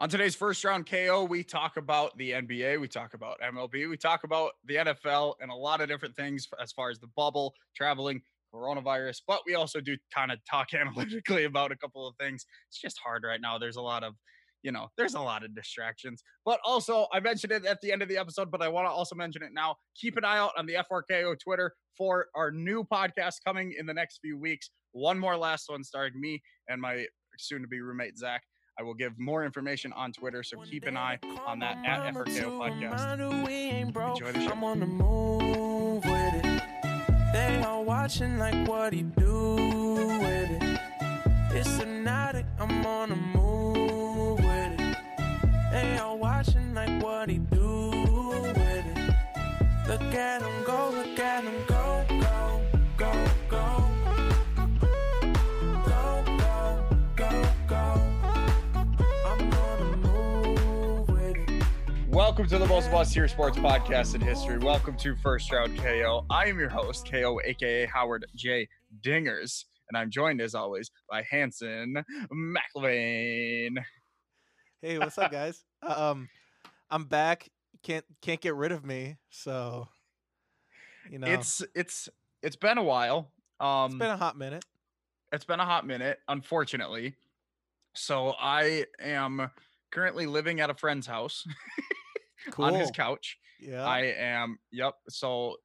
On today's first round KO, we talk about the NBA, we talk about MLB, we talk about the NFL, and a lot of different things as far as the bubble, traveling, coronavirus. But we also do kind of talk analytically about a couple of things. It's just hard right now. There's a lot of, you know, there's a lot of distractions. But also, I mentioned it at the end of the episode, but I want to also mention it now. Keep an eye out on the FRKO Twitter for our new podcast coming in the next few weeks. One more last one starring me and my soon to be roommate, Zach. I will give more information on Twitter, so keep an eye on that at FRKO podcast. Enjoy the show. I'm on the move with it. They all watching like what he do with it. It's hypnotic. I'm on the move with it. They all watching like what he do with it. Look at him go, look at him go, Welcome to the most must hear sports podcast in history. Welcome to First Round KO. I am your host, KO, aka Howard J. Dingers, and I'm joined as always by Hanson McLean. Hey, what's up, guys? um, I'm back. Can't can't get rid of me. So, you know, It's it's it's been a while. Um it's been a hot minute. it's been a hot minute, unfortunately. So I am currently living at a friend's house on his couch. Yeah. I am. Yep. So,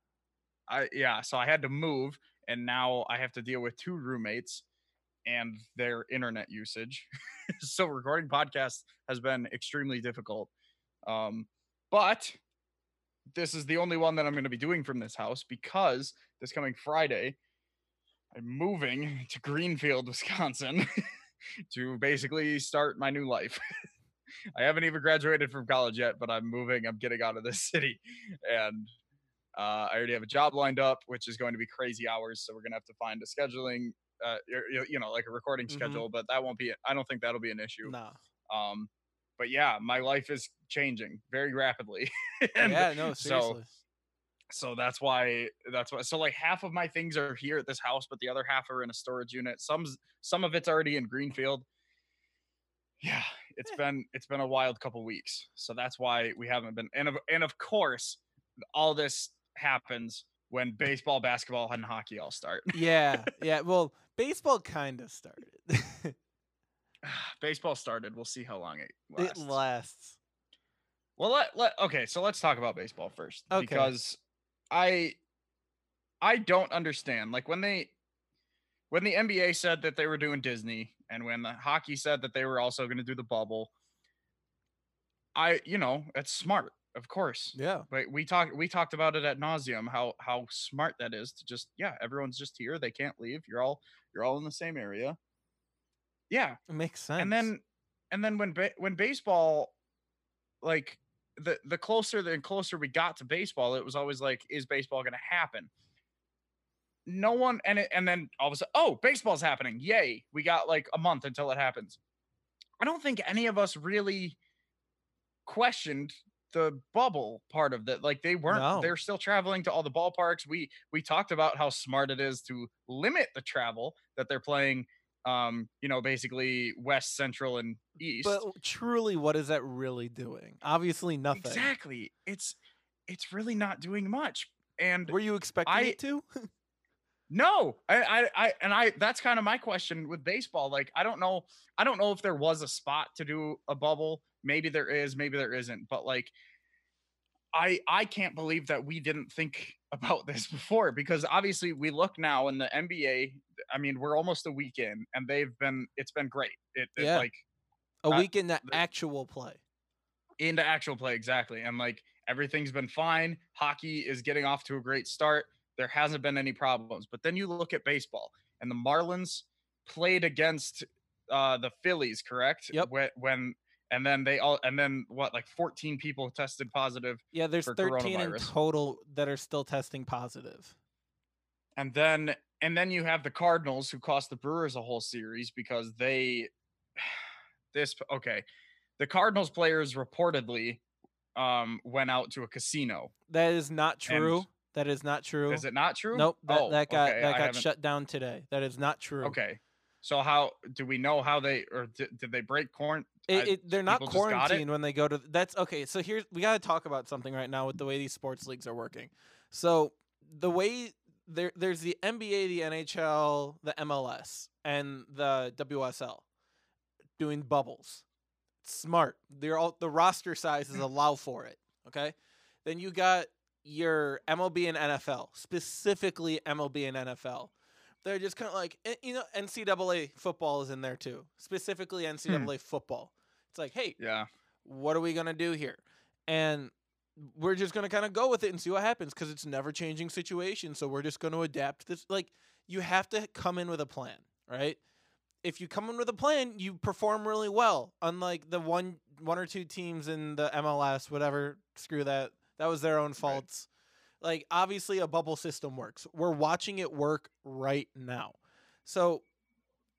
I yeah. So I had to move, and now I have to deal with two roommates and their internet usage. so recording podcasts has been extremely difficult. Um, but this is the only one that I'm going to be doing from this house because this coming Friday, I'm moving to Greenfield, Wisconsin, to basically start my new life. I haven't even graduated from college yet, but I'm moving. I'm getting out of this city, and uh, I already have a job lined up, which is going to be crazy hours. So we're gonna have to find a scheduling, uh, you know, like a recording Mhm. schedule. But that won't be. I don't think that'll be an issue. nah. Um, but yeah, my life is changing very rapidly. and yeah. No. so so that's why that's why so like half of my things are here at this house but the other half are in a storage unit some some of it's already in greenfield yeah it's Eh. been it's been a wild couple weeks so that's why we haven't been and of and of course all this happens when baseball basketball and hockey all start yeah. Yeah. Well, baseball kind of started. baseball started we'll see how long it lasts it lasts. Well, let, let okay, so let's talk about baseball first Okay. because I I don't understand. Like when they when the NBA said that they were doing Disney and when the hockey said that they were also going to do the bubble, I you know, it's smart, of course. Yeah. But we talked we talked about it at nauseum how how smart that is to just yeah, everyone's just here, they can't leave. You're all you're all in the same area. Yeah, It makes sense. and then and then when ba- when baseball like the the closer the closer we got to baseball it was always like is baseball going to happen no one and it, and then all of a sudden oh baseball's happening yay we got like a month until it happens i don't think any of us really questioned the bubble part of that like they weren't No. they're still traveling to all the ballparks we we talked about how smart it is to limit the travel that they're playing um you know basically west central and east but truly, what is that really doing? Obviously, nothing. exactly it's it's really not doing much and Were you expecting I- it to? no I, I i and i that's kind of my question with baseball like i don't know i don't know if there was a spot to do a bubble maybe there is maybe there isn't but like i i can't believe that we didn't think about this before because obviously we look now in the nba i mean we're almost a week in and they've been it's been great it, it, Yeah. like A uh, week in the the- actual play. into actual play exactly and like everything's been fine hockey is getting off to a great start there hasn't been any problems but then you look at baseball and the marlins played against uh the phillies correct Yep. when, when and then they all and then what like 14 people tested positive Yeah, there's for 13 in total that are still testing positive. and then and then you have the cardinals who cost the brewers a whole series because they this okay the cardinals players reportedly um went out to a casino That is not true. That is not true. Is it not true? Nope. That, Oh, that got okay, that got shut down today. That is not true. Okay. So how do we know how they or did, did they break quarant? It, I- it, they're not people just got it. quarantined when they go to. That's okay. So here's we got to talk about something right now with the way these sports leagues are working. So the way there, there's the NBA, the NHL, the MLS, and the WSL doing bubbles. Smart. They're all the roster sizes hmm. allow for it. Okay. Then you got your MLB and NFL, specifically MLB and NFL. They're just kind of like eh, you know NCAA football is in there too, specifically NCAA football. It's like, hey, Yeah. what are we gonna do here? And we're just gonna kind of go with it and see what happens because it's never changing situation. So we're just gonna adapt this. Like you have to come in with a plan, right? If you come in with a plan, you perform really well. Unlike the one one or two teams in the MLS, whatever, screw that. That was their own faults. Like obviously a bubble system works. We're watching it work right now. So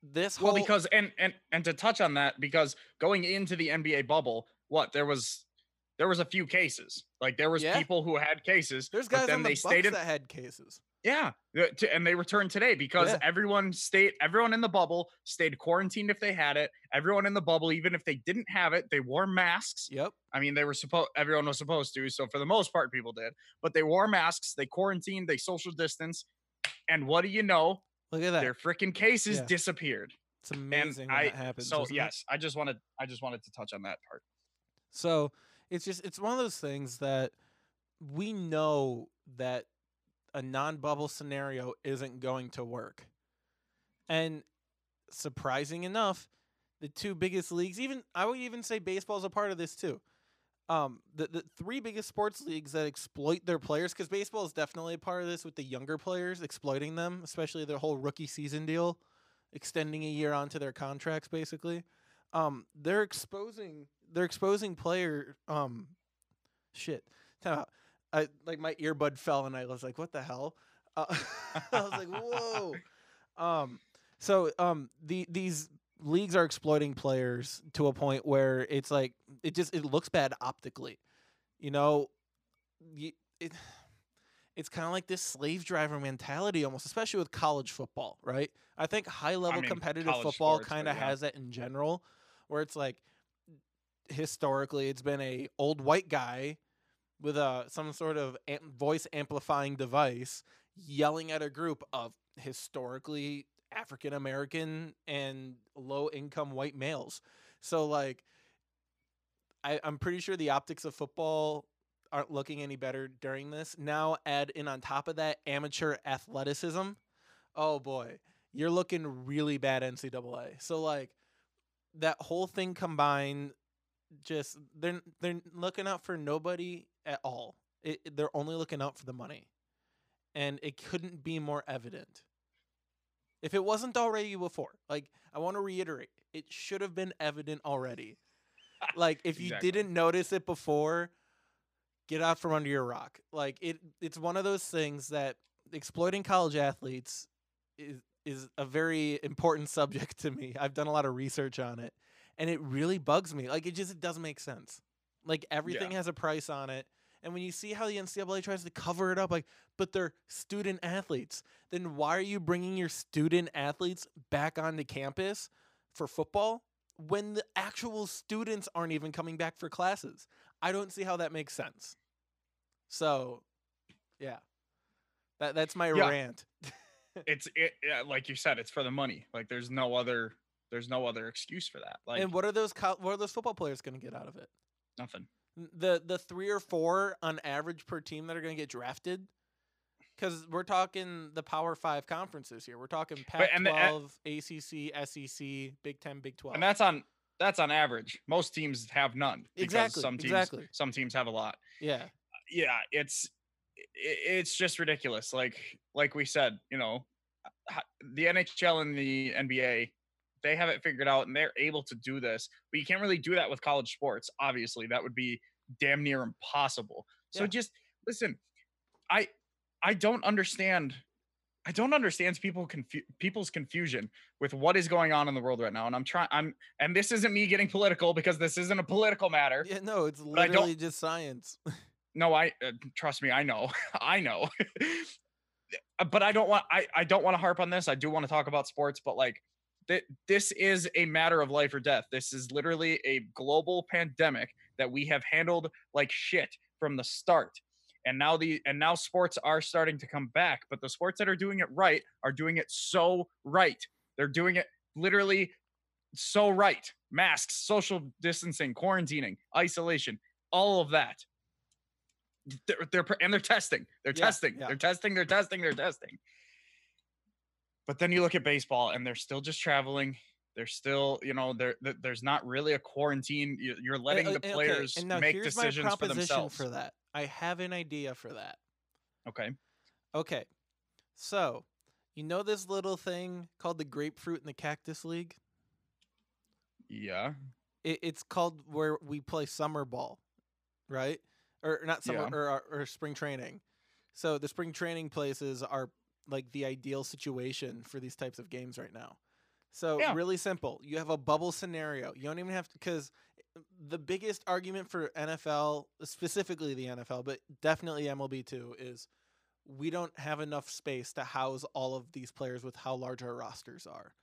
this Well, whole because and and and to touch on that, because going into the NBA bubble, what there was there was a few cases. Like there was Yeah. people who had cases. there's but guys then on the they Bucks stayed in, that had cases. Yeah, and they returned today because Yeah. everyone stayed. Everyone in the bubble stayed quarantined if they had it. Everyone in the bubble, even if they didn't have it, they wore masks. Yep. I mean, they were supposed. Everyone was supposed to. So for the most part, people did. But they wore masks. They quarantined. They social distance. And what do you know? Look at that. Their freaking cases Yeah. disappeared. It's amazing when I- that happens. So isn't it? yes, I just wanted. I just wanted to touch on that part. So it's just it's one of those things that we know that a non-bubble scenario isn't going to work. And surprising enough, the two biggest leagues, even I would even say baseball's a part of this too. Um, the the three biggest sports leagues that exploit their players, because baseball is definitely a part of this with the younger players exploiting them, especially their whole rookie season deal, extending a year onto their contracts, basically. Um, they're exposing they're exposing player um shit. Time out. I like my earbud fell and I was like, what the hell? Uh, I was like, whoa. Um, so um, the these leagues are exploiting players to a point where it's like it just it looks bad optically. You know, it, it's kind of like this slave driver mentality almost, especially with college football, right? I think high level mean, competitive football kind of yeah. has that in general, where it's like historically it's been a old white guy with a some sort of voice amplifying device yelling at a group of historically African American and low income white males. So like I, I'm pretty sure the optics of football aren't looking any better during this. Now add in on top of that amateur athleticism. Oh boy, you're looking really bad NCAA. So like that whole thing combined just they're they're looking out for nobody at all. It, it- they're only looking out for the money, and it couldn't be more evident. If it wasn't already before, like I want to reiterate, it should have been evident already. like if you Exactly. didn't notice it before, get out from under your rock. Like it, it's one of those things that exploiting college athletes is is a very important subject to me. I've done a lot of research on it, and it really bugs me. Like it just it doesn't make sense. Like everything has a price on it. And when you see how the NCAA tries to cover it up, like, but they're student athletes, then why are you bringing your student athletes back onto campus for football when the actual students aren't even coming back for classes? I don't see how that makes sense. So, yeah, that that's my Yeah. rant. It's it yeah, like you said. It's for the money. Like there's no other. There's no other excuse for that. Like and what are those co- what are those football players going to get out of it? nothing. The the three or four on average per team that are going to get drafted, because we're talking the Power Five conferences here. We're talking But- and the- Pac-12, ACC, SEC, Big Ten, Big Twelve. And that's on that's on average. Most teams have none. because Exactly, Some teams exactly. some teams have a lot. yeah, Yeah, it's it's just ridiculous. Like like we said, you know, the NHL and the NBA they have it figured out and they're able to do this. But you can't really do that with college sports. Obviously, that would be damn near impossible. So Yeah. just listen. I I don't understand I don't understand people confu- people's confusion with what is going on in the world right now. And I'm trying I'm and this isn't me getting political because this isn't a political matter. yeah. No, it's literally just science. No, I uh, trust me, I know. I know. But I don't want I I don't want to harp on this. I do want to talk about sports, but like that this is a matter of life or death. This is literally a global pandemic that we have handled like shit from the start. And now the and now sports are starting to come back, but the sports that are doing it right are doing it so right. They're doing it literally so right. Masks, social distancing, quarantining, isolation, all of that. They're, they're and they're testing. They're Yeah, testing. yeah. They're testing. They're testing. They're testing. But then you look at baseball, and they're still just traveling. They're still, you know, there. th- There's not really a quarantine. You- You're letting Uh, the okay, players and now make decisions for themselves. for that. I have an idea for that. Okay. Okay, so you know this little thing called the Grapefruit and the Cactus League? Yeah. It, it's called where we play summer ball, right? Or not summer Yeah. or, or, or spring training. So the spring training places are like the ideal situation for these types of games right now. So Yeah. really simple. You have a bubble scenario. You don't even have to because eh, the biggest argument for NFL, specifically the NFL, but definitely MLB too, is we don't have enough space to house all of these players with how large our rosters are.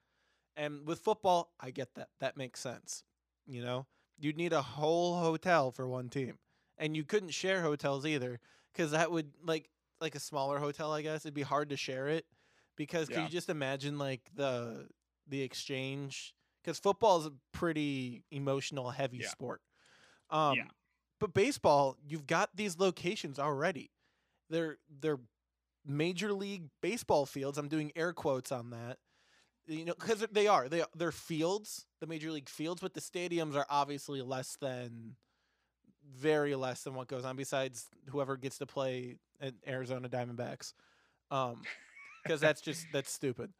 And with football, I get that. That makes sense. You know, you'd need a whole hotel for one team, and you couldn't share hotels either because that would like like a smaller hotel. I guess it'd be hard to share it because can Yeah. you just imagine like the the exchange? Because football is a pretty emotional, heavy Yeah. sport. Um, Yeah. But baseball, you've got these locations already. They're they're major league baseball fields. I'm doing air quotes on that. You know, because they are they they're fields, the major league fields, but the stadiums are obviously less than, very less than what goes on. Besides whoever gets to play at Arizona Diamondbacks, um, because that's just that's stupid.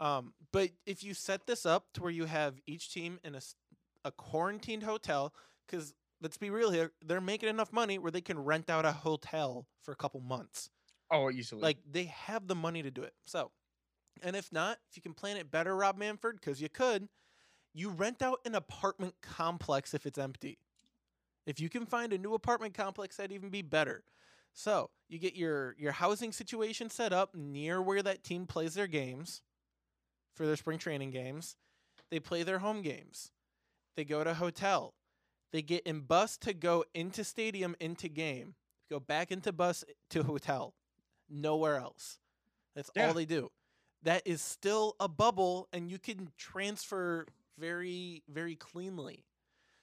Um, but if you set this up to where you have each team in a, a quarantined hotel, because let's be real here, they're making enough money where they can rent out a hotel for a couple months. Oh, easily. Like they have the money to do it. So, and if not, if you can plan it better, Rob Manfred, because you could, you rent out an apartment complex if it's empty. If you can find a new apartment complex, that'd even be better. So you get your your housing situation set up near where that team plays their games for their spring training games. They play their home games. They go to hotel. They get in bus to go into stadium into game. Go back into bus to hotel. Nowhere else. That's Yeah. all they do. That is still a bubble and you can transfer very very cleanly.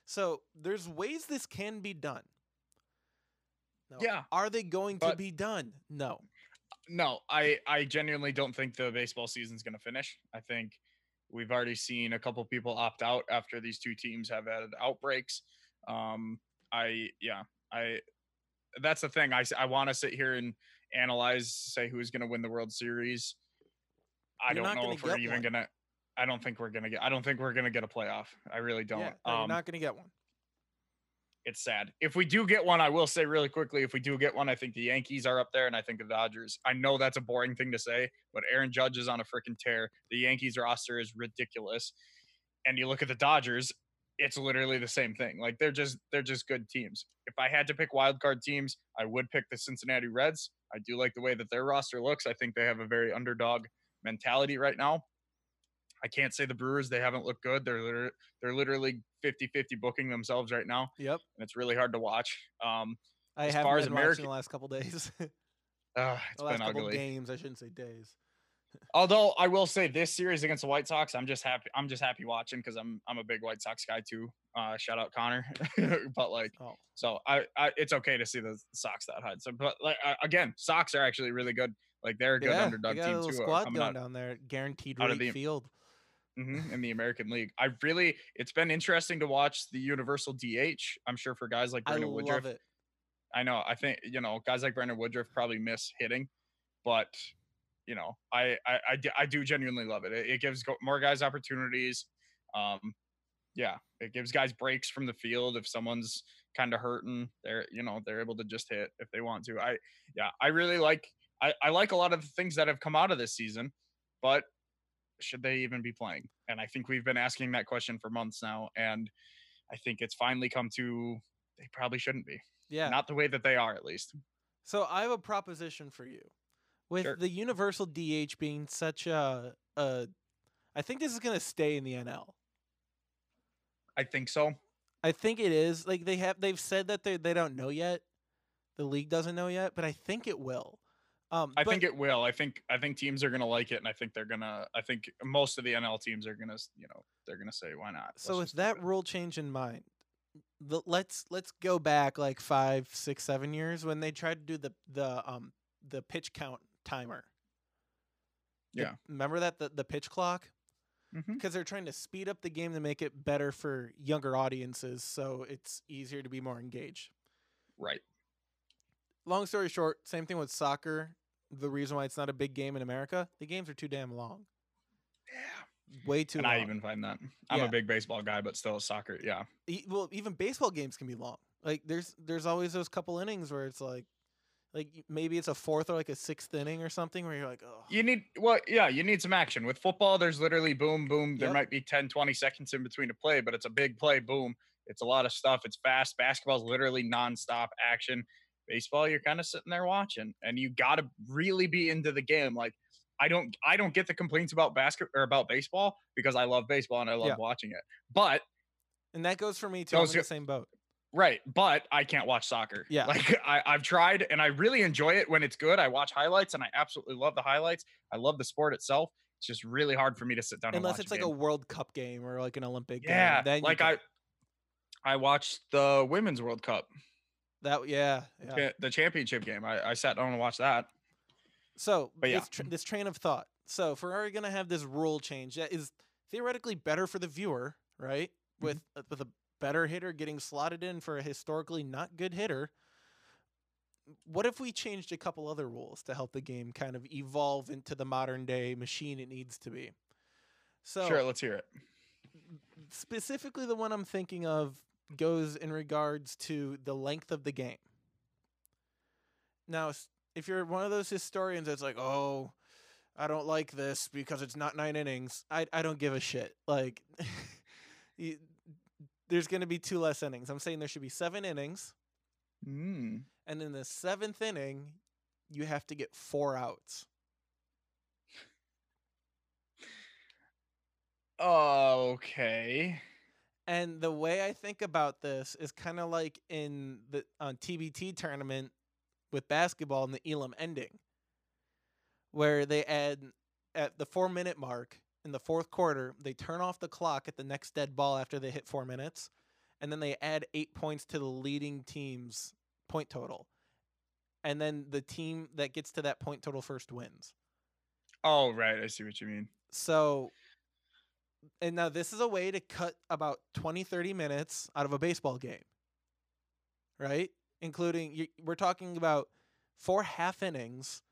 So there's ways this can be done. Yeah, Are they going to be done? No. no, I I genuinely don't think the baseball season's going to finish. I think we've already seen a couple people opt out after these two teams have had outbreaks. Um, I yeah, I that's the thing. I I want to sit here and analyze, say who's going to win the World Series. I You're don't know if we're even gonna. I don't think we're gonna get. I don't think we're gonna get a playoff. I really don't. Yeah, you're um, not going to get one. it's sad. If we do get one, I will say really quickly, if we do get one, I think the Yankees are up there and I think the Dodgers. I know that's a boring thing to say, but Aaron Judge is on a freaking tear. The Yankees roster is ridiculous. And you look at the Dodgers, it's literally the same thing. Like they're just they're just good teams. If I had to pick wild card teams, I would pick the Cincinnati Reds. I do like the way that their roster looks. I think they have a very underdog mentality right now. I can't say the Brewers, they haven't looked good. They're literally, they're literally 50-50 booking themselves right now Yep. and it's really hard to watch. Um, I as haven't far as American- the last couple days. the uh, it's last been couple ugly. games, I shouldn't say days. Although I will say this series against the White Sox, I'm just happy. I'm just happy watching because I'm I'm a big White Sox guy too. Uh, shout out Connor, but like Oh, so I, I it's okay to see the Sox that high. So but like uh, again, Sox are actually really good. Like they're a good yeah, underdog got team a too. uh, squad going out, down there, guaranteed of the- field. Mhm, in the American League. I really it's been interesting to watch the universal DH. I'm sure for guys like I Brandon Woodruff, love it. I know. I think you know guys like Brandon Woodruff probably miss hitting, but you know i i i do genuinely love it. It, it gives go- more guys opportunities. Um, yeah, it gives guys breaks from the field if someone's kind of hurting. They're you know they're able to just hit if they want to. I yeah I really like I I like a lot of the things that have come out of this season, but should they even be playing? And I think we've been asking that question for months now, and I think it's finally come to they probably shouldn't be Yeah. not the way that they are at least. So I have a proposition for you. With Sure. the universal DH being such a, a I think this is going to stay in the NL. I think so. I think it is. Like they have they've said that they they don't know yet. The league doesn't know yet, but I think it will. Um I but- think it will. I think I think teams are gonna like it, and I think they're gonna. I think most of the NL teams are gonna, you know, they're gonna say why not. so Let's with that rule change in mind, the, let's let's go back like five, six, seven years when they tried to do the the um the pitch count timer. The- Yeah. remember that the the pitch clock because they're trying to speed up the game to make it better for younger audiences, so it's easier to be more engaged. right. Long story short, same thing with soccer. The reason why it's not a big game in America, the games are too damn long. Yeah. Way too and long. I even find that I'm Yeah. a big baseball guy, but still soccer. Yeah. E- well, even baseball games can be long. Like there's there's always those couple innings where it's like like maybe it's a fourth or like a sixth inning or something where you're like, oh, You need well, yeah, you need some action. With football, there's literally boom, boom. There Yep. might be 10, 20 seconds in between a play, but it's a big play, boom. It's a lot of stuff. It's fast. Basketball's literally nonstop action. Baseball, you're kind of sitting there watching, and you gotta really be into the game. Like I don't I don't get the complaints about basket or about baseball because I love baseball and I love Yeah. watching it. But and that goes for me too. I'm in the same boat. Right, but I can't watch soccer. Yeah. like I, I've tried and I really enjoy it when it's good. I watch highlights and I absolutely love the highlights. I love the sport itself. It's just really hard for me to sit down Unless and watch it's like a. World Cup game or like an Olympic yeah, game. Then like can- I I watched the women's World Cup, that yeah, yeah. the championship game. I, I sat down and watched that. So, But yeah. this, tr- this train of thought. So, if we're going to have this rule change, that is theoretically better for the viewer, right? Mm-hmm. With uh, with a better hitter getting slotted in for a historically not good hitter. What if we changed a couple other rules to help the game kind of evolve into the modern day machine it needs to be? So, Sure, let's hear it. specifically the one I'm thinking of goes in regards to the length of the game. Now, if you're one of those historians that's like, "Oh, I don't like this because it's not 9 innings." I I don't give a shit. Like you, there's going to be two less innings. I'm saying there should be 7 innings, Mm. and in the 7th inning, you have to get 4 outs. Okay. And the way I think about this is kind of like in the on TBT tournament with basketball in the Elam ending, where they add at the four minute mark in the fourth quarter, they turn off the clock at the next dead ball after they hit four minutes, and then they add eight points to the leading team's point total. And then the team that gets to that point total first wins. Oh, right. I see what you mean. So, and now this is a way to cut about 20, 30 minutes out of a baseball game, right? Including, you, we're talking about four half innings,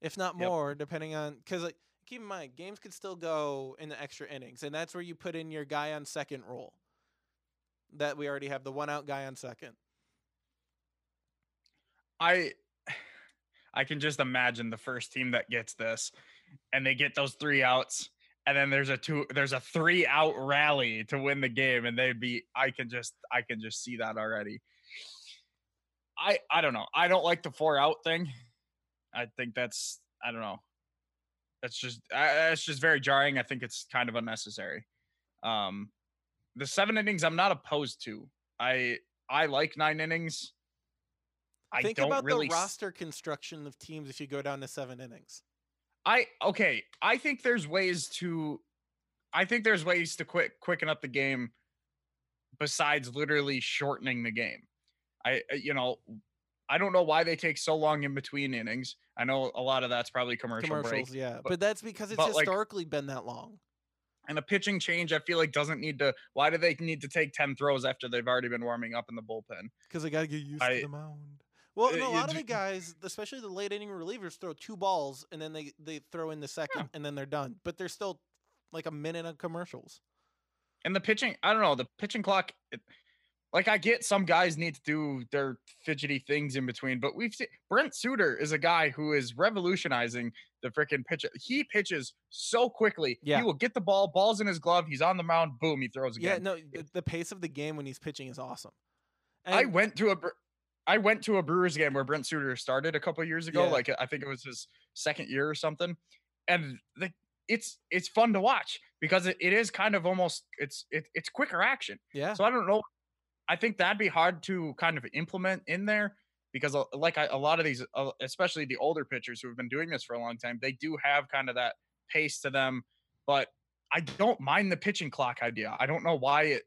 if not Yep. more, depending on, because like, keep in mind, games could still go in the extra innings, and that's where you put in your guy on second rule. That we already have the one out guy on second. I I can just imagine the first team that gets this and they get those three outs and then there's a two there's a three out rally to win the game and they'd be I can just I can just see that already. I I don't know. I don't like the four out thing. I think that's I don't know. That's just uh, it's just very jarring. I think it's kind of unnecessary. Um the seven innings I'm not opposed to. I I like nine innings. I Think about really the roster construction of teams if you go down to seven innings. I okay. I think there's ways to. I think there's ways to quick quicken up the game, besides literally shortening the game. I you know, I don't know why they take so long in between innings. I know a lot of that's probably commercial Commercials, break. yeah. but- But, that's because it's but, like- historically been that long. And a pitching change, I feel like doesn't need to. Why do they need to take ten throws after they've already been warming up in the bullpen? Because they got to get used I- to the mound. Well, Uh, and a lot of the guys, especially the late inning relievers, throw two balls and then they, they throw in the second and then they're done. But they're still like a minute of commercials. And the pitching, I don't know, the pitching clock. It, like I get some guys need to do their fidgety things in between, but we've seen Brent Suter is a guy who is revolutionizing the freaking pitch. He pitches so quickly. Yeah. He will get the ball, balls in his glove, he's on the mound, boom, he throws again. Yeah, no, the, pace of the game when he's pitching is awesome. And I went to a I went to a Brewers game where Brent Suter started a couple years ago. Yeah. Like I think it was his second year or something. And the it's it's fun to watch because it, it is kind of almost it's it, it's quicker action. Yeah. So I don't know. I think that'd be hard to kind of implement in there because like I, a lot of these, uh, especially the older pitchers who have been doing this for a long time, they do have kind of that pace to them. But I don't mind the pitching clock idea. I don't know why it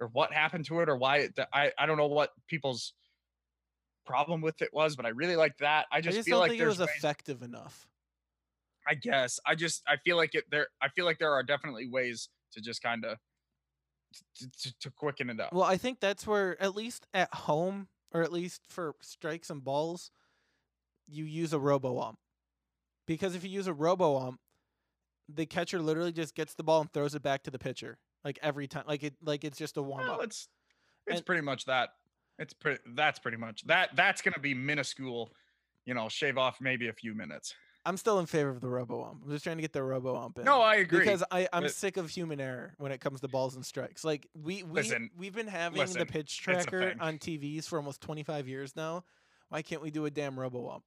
or what happened to it or why it. I I don't know what people's problem with it was, but I really like that. I I just, just feel like it was ways- effective enough. I guess I just I feel like it there. I feel like there are definitely ways to just kind of to, to, to quicken it up. Well, I think that's where, at least at home, or at least for strikes and balls, you use a robo ump. Because if you use a robo ump, the catcher literally just gets the ball and throws it back to the pitcher, like every time, like it, like it's just a warm Well, up. it's it's And- pretty much that. It's pretty. That's pretty much that. That's gonna be minuscule. You know, shave off maybe a few minutes. I'm still in favor of the robo ump. I'm just trying to get the robo ump in. No, I agree. because I I'm but- sick of human error when it comes to balls and strikes. Like we we Listen, we've been having listen, the pitch tracker on TVs for almost 25 years now. Why can't we do a damn robo ump?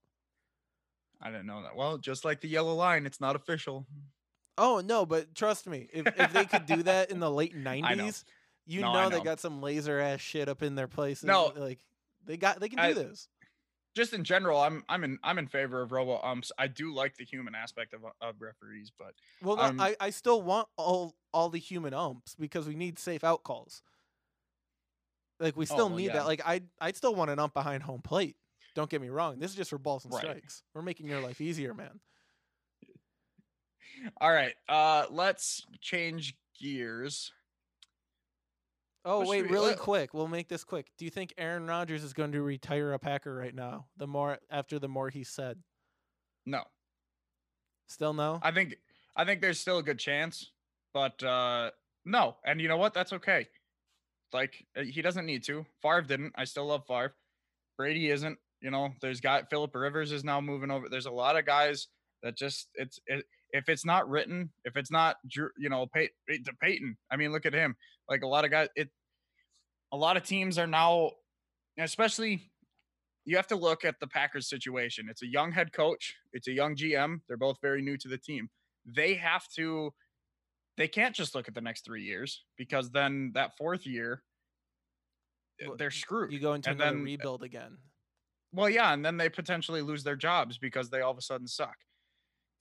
I didn't know that. Well, just like the yellow line, it's not official. Oh no, but trust me, if if they could do that in the late 90s, you No, I know, they got some laser ass shit up in their places. No. like they got they can do I- this. Just in general, I'm I'm in I'm in favor of robo umps. I do like the human aspect of of referees, but Well, um, I I still want all all the human umps because we need safe out calls. Like we Oh, still well, need yeah. that. Like I I'd still want an ump behind home plate. Don't get me wrong. This is just for balls and Right. strikes. We're making your life easier, man. all right. Uh, let's change gears. Oh What wait, really let- quick. We'll make this quick. Do you think Aaron Rodgers is going to retire a Packer right now? The more after the more he said. No, Still no. I think I think there's still a good chance, but uh no. And you know what? That's okay. Like uh, he doesn't need to. Favre didn't. I still love Favre. Brady isn't. You know, there's got Philip Rivers is now moving over. There's a lot of guys that just it's it, if it's not written, if it's not you know Pey- to Peyton. I mean, look at him. Like a lot of guys, it a lot of teams are now, especially you have to look at the Packers situation. It's a young head coach, it's a young GM. They're both very new to the team. They have to they can't just look at the next 3 years because then that fourth year uh, Well, they're screwed. You go into and another then- rebuild again. Well, yeah, and then they potentially lose their jobs because they all of a sudden suck.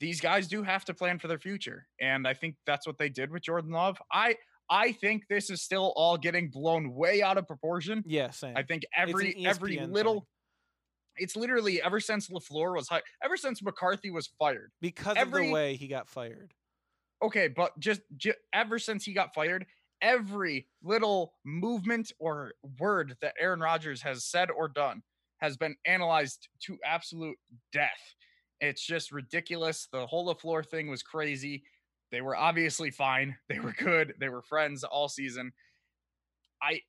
These guys do have to plan for their future, and I think that's what they did with Jordan Love. I I think this is still all getting blown way out of proportion. Yeah, same. I think every every little thing. it's literally ever since LaFleur was hired, ever since McCarthy was fired. because of the way he got fired. Okay, but just, ju- ever since he got fired, every little movement or word that Aaron Rodgers has said or done has been analyzed to absolute death. It's just ridiculous. The whole LaFleur thing was crazy. They were obviously fine. They were good. They were friends all season. I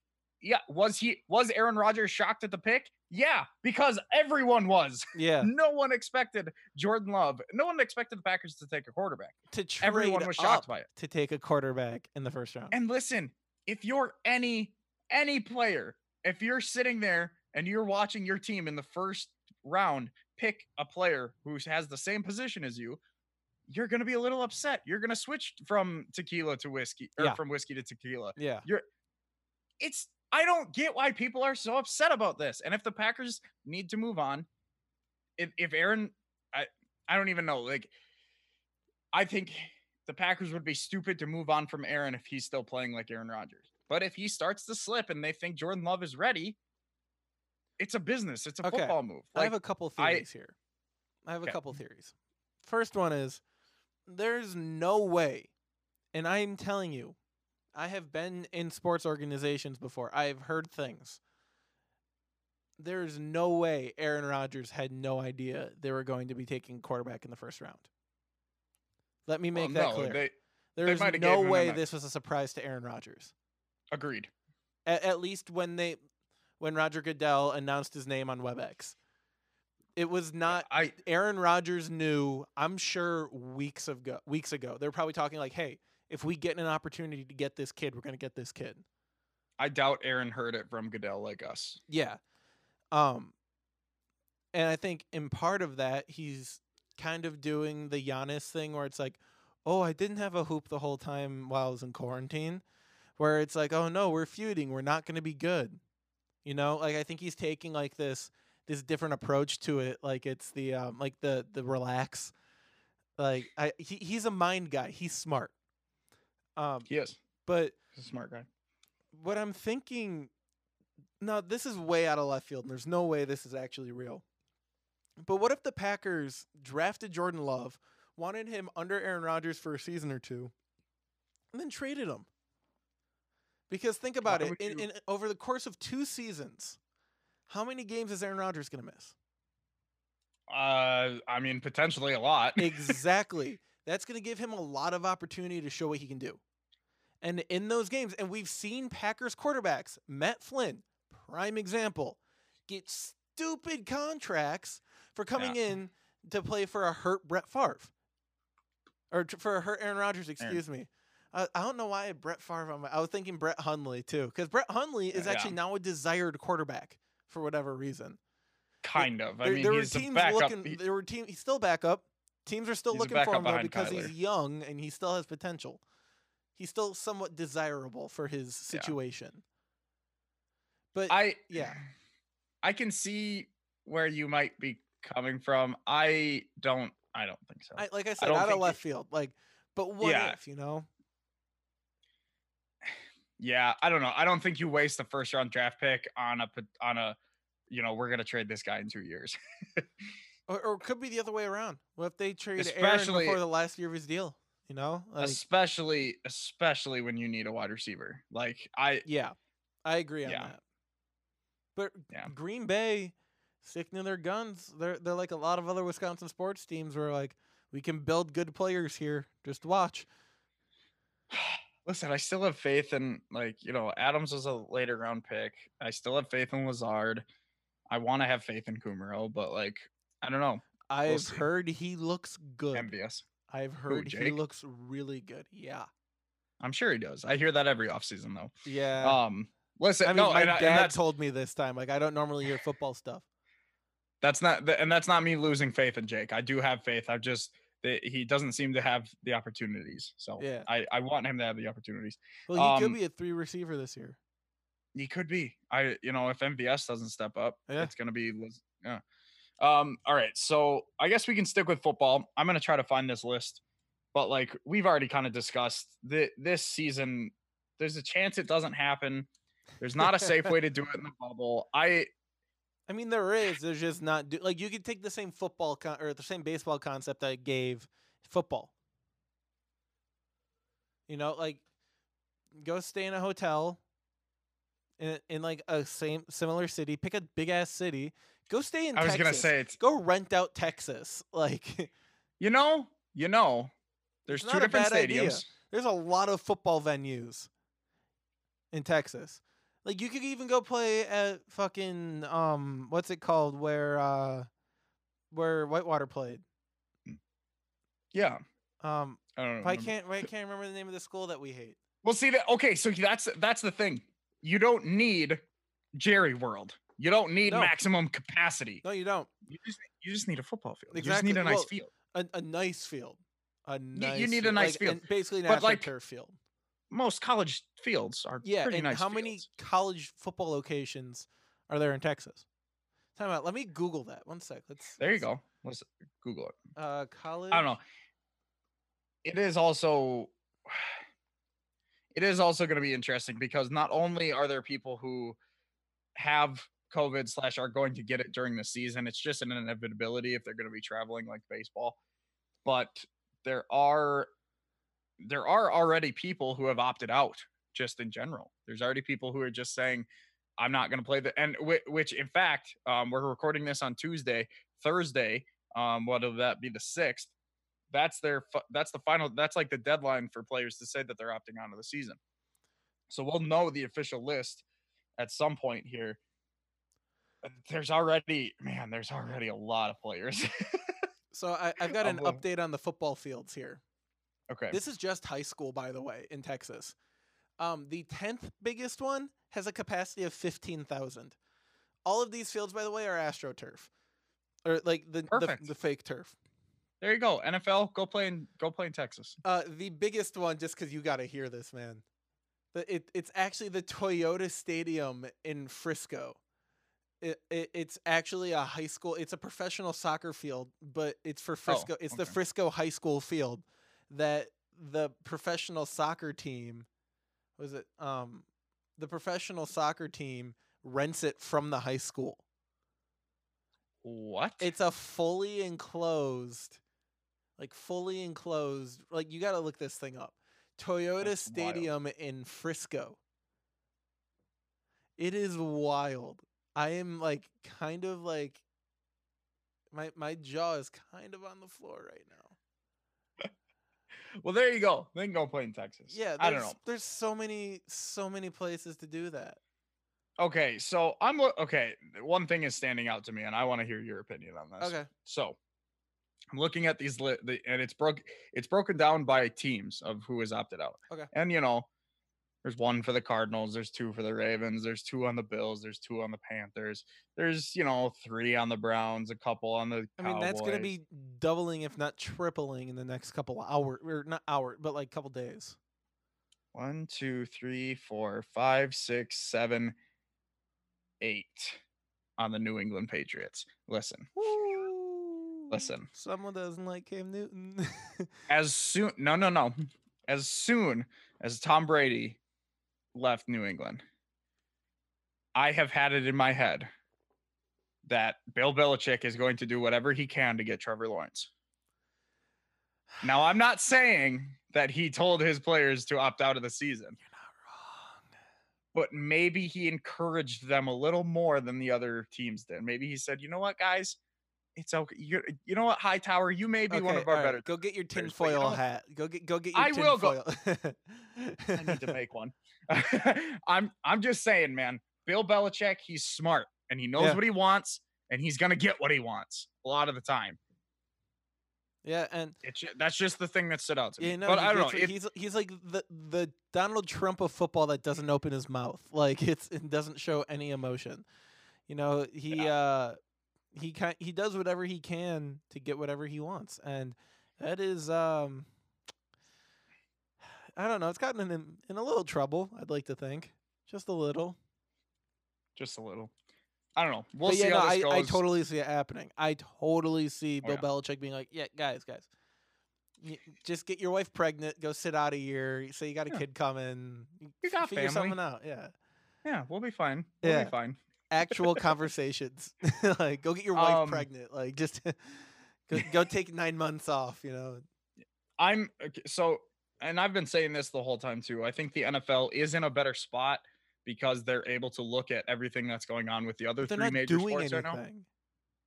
yeah, was he was Aaron Rodgers shocked at the pick? Yeah, because everyone was. Yeah, No one expected Jordan Love. No one expected the Packers to take a quarterback. to trade Everyone was shocked by it. to take a quarterback in the first round. And listen, if you're any any player, if you're sitting there and you're watching your team in the first round pick a player who has the same position as you, you're going to be a little upset. You're going to switch from tequila to whiskey or Yeah. from whiskey to tequila. yeah, You're It's I don't get why people are so upset about this. And if the Packers need to move on, if if Aaron I I don't even know, like I think the Packers would be stupid to move on from Aaron if he's still playing like Aaron Rodgers. But if he starts to slip and they think Jordan Love is ready, it's a business. It's a Okay, football move. I have a couple I- theories here. I have a couple theories. First one is there's no way, and I'm telling you, I have been in sports organizations before. I've heard things. There's no way Aaron Rodgers had no idea they were going to be taking quarterback in the first round. Let me well, make that no, clear. they There's have no way this was a surprise to Aaron Rodgers. agreed. At, at least when they when Roger Goodell announced his name on WebEx. It was not I Aaron Rodgers knew, I'm sure weeks ago weeks ago. They were probably talking like, "Hey, if we get an opportunity to get this kid, we're going to get this kid." I doubt Aaron heard it from Goodell like us. Yeah. Um and I think in part of that he's kind of doing the Giannis thing where it's like, oh, I didn't have a hoop the whole time while I was in quarantine, where it's like, oh no, we're feuding, we're not going to be good. You know, like I think he's taking like this this different approach to it, like it's the um like the the relax. Like I he, he's a mind guy. He's smart. Um He but He's a smart guy. what I'm thinking now this is way out of left field and there's no way this is actually real. But what if the Packers drafted Jordan Love, wanted him under Aaron Rodgers for a season or two, and then traded him? Because think about it, in, you- in over the course of two seasons, how many games is Aaron Rodgers going to miss? Uh, I mean, potentially a lot. exactly. That's going to give him a lot of opportunity to show what he can do. And in those games, and we've seen Packers quarterbacks, Matt Flynn, prime example, get stupid contracts for coming in to play for a hurt Brett Favre. Or for a hurt Aaron Rodgers, excuse me. Uh, I don't know why I had Brett Favre on my. I was thinking Brett Hundley too, because Brett Hundley is Yeah. actually now a desired quarterback for whatever reason. kind of. I There, mean, there were teams looking. he- There were team. He's still backup. Teams are still looking for him though because Kyler. he's young and he still has potential. He's still somewhat desirable for his Yeah. situation. But I yeah. I can see where you might be coming from. I don't. I don't think so. I, like I said, don't out of left field. Like, but what Yeah. if you know? Yeah, I don't know. I don't think you waste the first round draft pick on a on a, you know, we're gonna trade this guy in two years. Or, or it could be the other way around. What if they trade Aaron Especially- before the last year of his deal? You know, like especially especially when you need a wide receiver. Like I yeah, I agree on Yeah. that. But Yeah. Green Bay sticking to their guns. They're they're like a lot of other Wisconsin sports teams where like we can build good players here. Just watch. listen, I still have faith in like, you know, Adams was a later round pick. I still have faith in Lazard. I want to have faith in Kumerow, but like, I don't know. I've see. heard he looks good. MVS. I've heard he looks really good. Yeah. I'm sure he does. I hear that every offseason though. Yeah. Um listen, I mean, no, my and, I- and dad told me this time. Like, I don't normally hear football stuff. that's not and that's not me losing faith in Jake. I do have faith. I've just that he doesn't seem to have the opportunities. So Yeah. I, I want him to have the opportunities. Well, he could Um, be a three receiver this year. He could be. I you know, if MVS doesn't step up, Yeah. it's gonna be yeah. Um, all right. So I guess we can stick with football. I'm gonna try to find this list, but like we've already kind of discussed the this season, there's a chance it doesn't happen. There's not a safe way to do it in the bubble. I I mean, there is. There's just not do- like you could take the same football con- or the same baseball concept I gave football. You know, like go stay in a hotel in in like a same similar city. Pick a big ass city. Go stay in. I was Texas. gonna say it's go rent out Texas. Like you know, you know, there's two different bad idea. stadiums. there's a lot of football venues in Texas. Like you could even go play at fucking um what's it called where uh where Whitewater played. Yeah. Um I don't know. I can't I can't remember the name of the school that we hate. Well, see that. Okay, so that's that's the thing. You don't need Jerry World. You don't need No. maximum capacity. No, you don't. You just you just need a football field. You just need a nice Well, field. A, a nice field. A nice you need a nice like, field. basically an But, like, turf field. Most college fields are Yeah, pretty and nice. how many college football locations are there in Texas? Time out. Let me Google that. One sec. Let's There you let's- go. Let's Google it. Uh college I don't know. It is also it is also going to be interesting because not only are there people who have COVID slash are going to get it during the season, it's just an inevitability if they're going to be traveling like baseball. But there are there are already people who have opted out just in general. There's already people who are just saying, I'm not going to play the and whi- which in fact, um, we're recording this on Tuesday, Thursday. Um, what'll that be the sixth? That's their that's the final. That's like the deadline for players to say that they're opting out of the season. So we'll know the official list at some point here. There's already man. There's already a lot of players. So I, I've got an update on the football fields here. Okay. This is just high school, by the way, in Texas. Um, the tenth biggest one has a capacity of fifteen thousand. All of these fields, by the way, are AstroTurf, or like the the, the fake turf. There you go. NFL, go play in go play in Texas. Uh, the biggest one, just because you got to hear this, man. The, it it's actually the Toyota Stadium in Frisco. It, it it's actually a high school. It's a professional soccer field, but it's for Frisco. it's the. Frisco High School field that the professional soccer team was it um the professional soccer team rents it from the high school. What? It's a fully enclosed, like fully enclosed. Like you got to look this thing up. Toyota That's wild. Stadium in Frisco. It is wild. I am like kind of like my my jaw is kind of on the floor right now. Well, there you go. Then go play in Texas. Yeah, I don't know. There's so many so many places to do that. Okay, so I'm okay. One thing is standing out to me, and I want to hear your opinion on this. Okay. So I'm looking at these li- the, and it's broke it's broken down by teams of who is opted out. Okay. And you know, there's one for the Cardinals, there's two for the Ravens, there's two on the Bills, there's two on the Panthers, there's you know three on the Browns, a couple on the. I mean, that's going to be doubling if not tripling in the next couple hour or not hour, but like couple days. one, two, three, four, five, six, seven, eight on the New England Patriots. Listen, Listen. Someone doesn't like Cam Newton. as soon no no no as soon as tom brady left new england. I have had it in my head that bill belichick is going to do whatever he can to get trevor lawrence. Now i'm not saying that he told his players to opt out of the season. You're not wrong. but maybe he encouraged them a little more than the other teams did. Maybe he said you know what guys it's okay you you know what hightower you may be one of our right, better Go get your but you tinfoil know- hat. Go get go get your I will go- I need to make one. I'm I'm just saying, man. Bill Belichick, he's smart and he knows Yeah. what he wants, and he's gonna get what he wants a lot of the time. yeah, and It's that's just the thing that stood out to me. yeah, no, but I don't know. If, he's he's like the the Donald Trump of football that doesn't open his mouth. Like it's it doesn't show any emotion. You know, he uh he kind he does whatever he can to get whatever he wants, and that is um. I don't know. It's gotten in in a little trouble. I'd like to think, just a little. just a little. I don't know. We'll but see yeah, no, how I, this goes. I totally see it happening. I totally see Oh, Bill yeah. Belichick being like, "Yeah, guys, guys, just get your wife pregnant. Go sit out a year. Say you got a Yeah. kid coming. You got figure family. something out. Yeah, yeah, we'll be fine. We'll Yeah. be fine. Actual conversations. like, go get your wife Um, pregnant. Like, just go, go take nine months off. You know. I'm so, and I've been saying this the whole time too. I think the NFL is in a better spot because they're able to look at everything that's going on with the other they're three major sports anything. right now.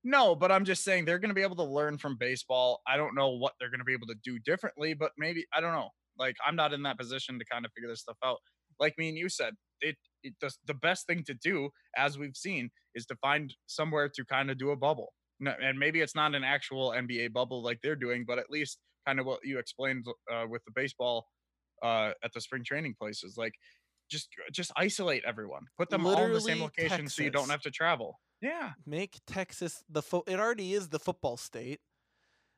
No, but I'm just saying they're going to be able to learn from baseball. I don't know what they're going to be able to do differently, but maybe I don't know. Like I'm not in that position to kind of figure this stuff out. Like me and you said, it, it the, the best thing to do, as we've seen, is to find somewhere to kind of do a bubble. And maybe it's not an actual NBA bubble like they're doing, but at least kind of what you explained uh, with the baseball uh, at the spring training places, like just just isolate everyone, put them all in the same Literally location so you don't have to travel. Yeah, Make Texas the fo- It already is the football state.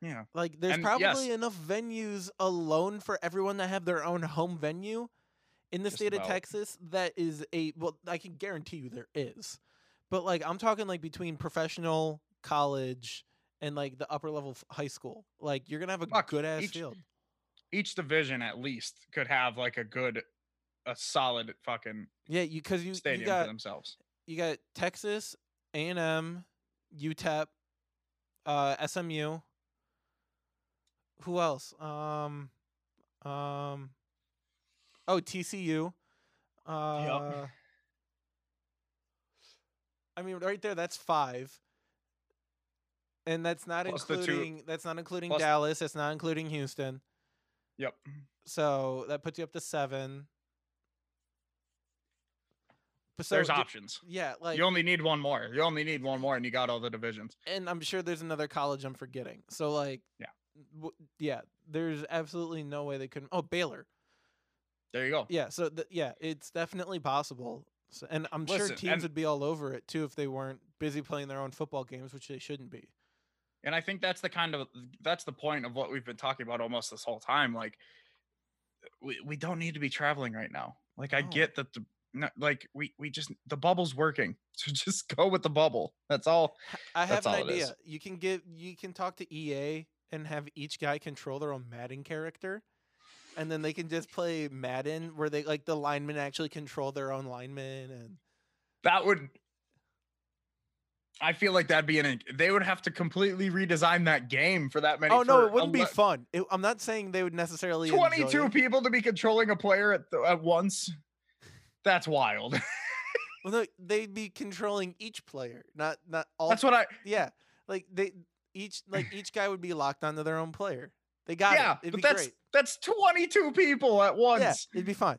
yeah. Like, there's And probably yes. enough venues alone for everyone to have their own home venue in the Just state of. Texas. That is a well, I can guarantee you there is, but like I'm talking like between professional, college, and like the upper level high school. Like you're gonna have a Fuck, good ass each- field. each division at least could have like a good a solid fucking Yeah, you because you you stadium for got themselves you got Texas, A and M, UTEP, uh, SMU. Who else? Um, um. Oh, TCU. Uh, I mean, right there, that's five, and that's not Plus including that's not including Dallas. That's not including Houston. yep So that puts you up to seven. So there's d- options Yeah, like you only need one more you only need one more and you got all the divisions and I'm sure there's another college I'm forgetting. So like, Yeah. w- yeah, there's absolutely no way they couldn't. Oh, Baylor, there you go yeah. So th- yeah, it's definitely possible. So, and I'm sure teams and- would be all over it too if they weren't busy playing their own football games, which they shouldn't be. And I think that's the kind of that's the point of what we've been talking about almost this whole time. Like we, we don't need to be traveling right now. Like I get that the like we we just the bubble's working. So just go with the bubble. That's all. I have an all it is. idea. You can give you can talk to EA and have each guy control their own Madden character. And then they can just play Madden where they like the linemen actually control their own linemen and That would I feel like that'd be an they would have to completely redesign that game for that many Oh no, it wouldn't be fun. It, I'm not saying they would necessarily enjoy 22 it. people to be controlling a player at, the, at once. That's wild. Well, no, they'd be controlling each player, not not all. That's what I yeah, like they each like each guy would be locked onto their own player. They got Yeah, it. It'd but be that's great. that's 22 people at once. Yeah, it'd be fun.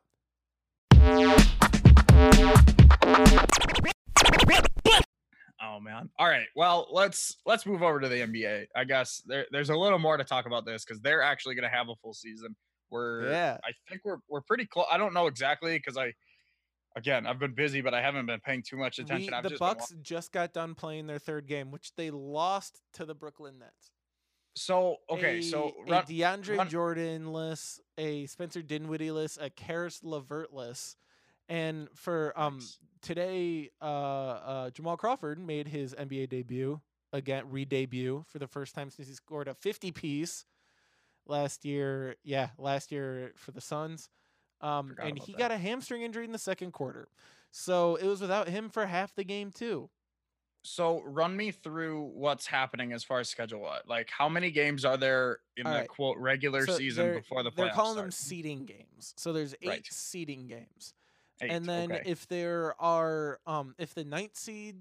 Oh man. All right. Well, let's let's move over to the NBA. I guess there, there's a little more to talk about this because they're actually going to have a full season. We're Yeah. I think we're we're pretty close. I don't know exactly because I again I've been busy, but I haven't been paying too much attention. We, the just Bucks just got done playing their third game, which they lost to the Brooklyn Nets. So okay. so a, run, a DeAndre run- Jordan-less, a Spencer Dinwiddie-less, a Caris LeVert-less, and for um Nice. today, uh, uh, Jamal Crawford made his NBA debut again, re-debut for the first time since he scored a 50 piece last year. Yeah, last year for the Suns. Um, Forgot and he that. got a hamstring injury in the second quarter, so it was without him for half the game too. So run me through what's happening as far as schedule. what Like how many games are there in All the right. quote regular So season before the playoffs they're calling them seeding games. So there's eight Right. seeding games. Eight, and then okay. if there are um if the ninth seed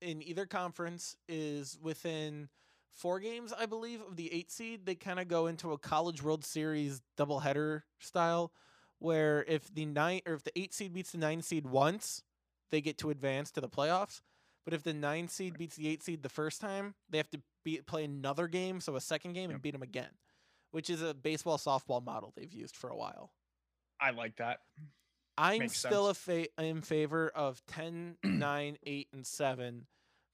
in either conference is within four games i believe of the eight seed they kind of go into a college world series doubleheader style where if the nine or if the eight seed beats the nine seed once they get to advance to the playoffs but if the nine seed beats the eight seed the first time they have to beat, play another game so a second game and beat them again which is a baseball softball model they've used for a while I like that. I'm Makes still a fa- in favor of 10, 9, 8, and 7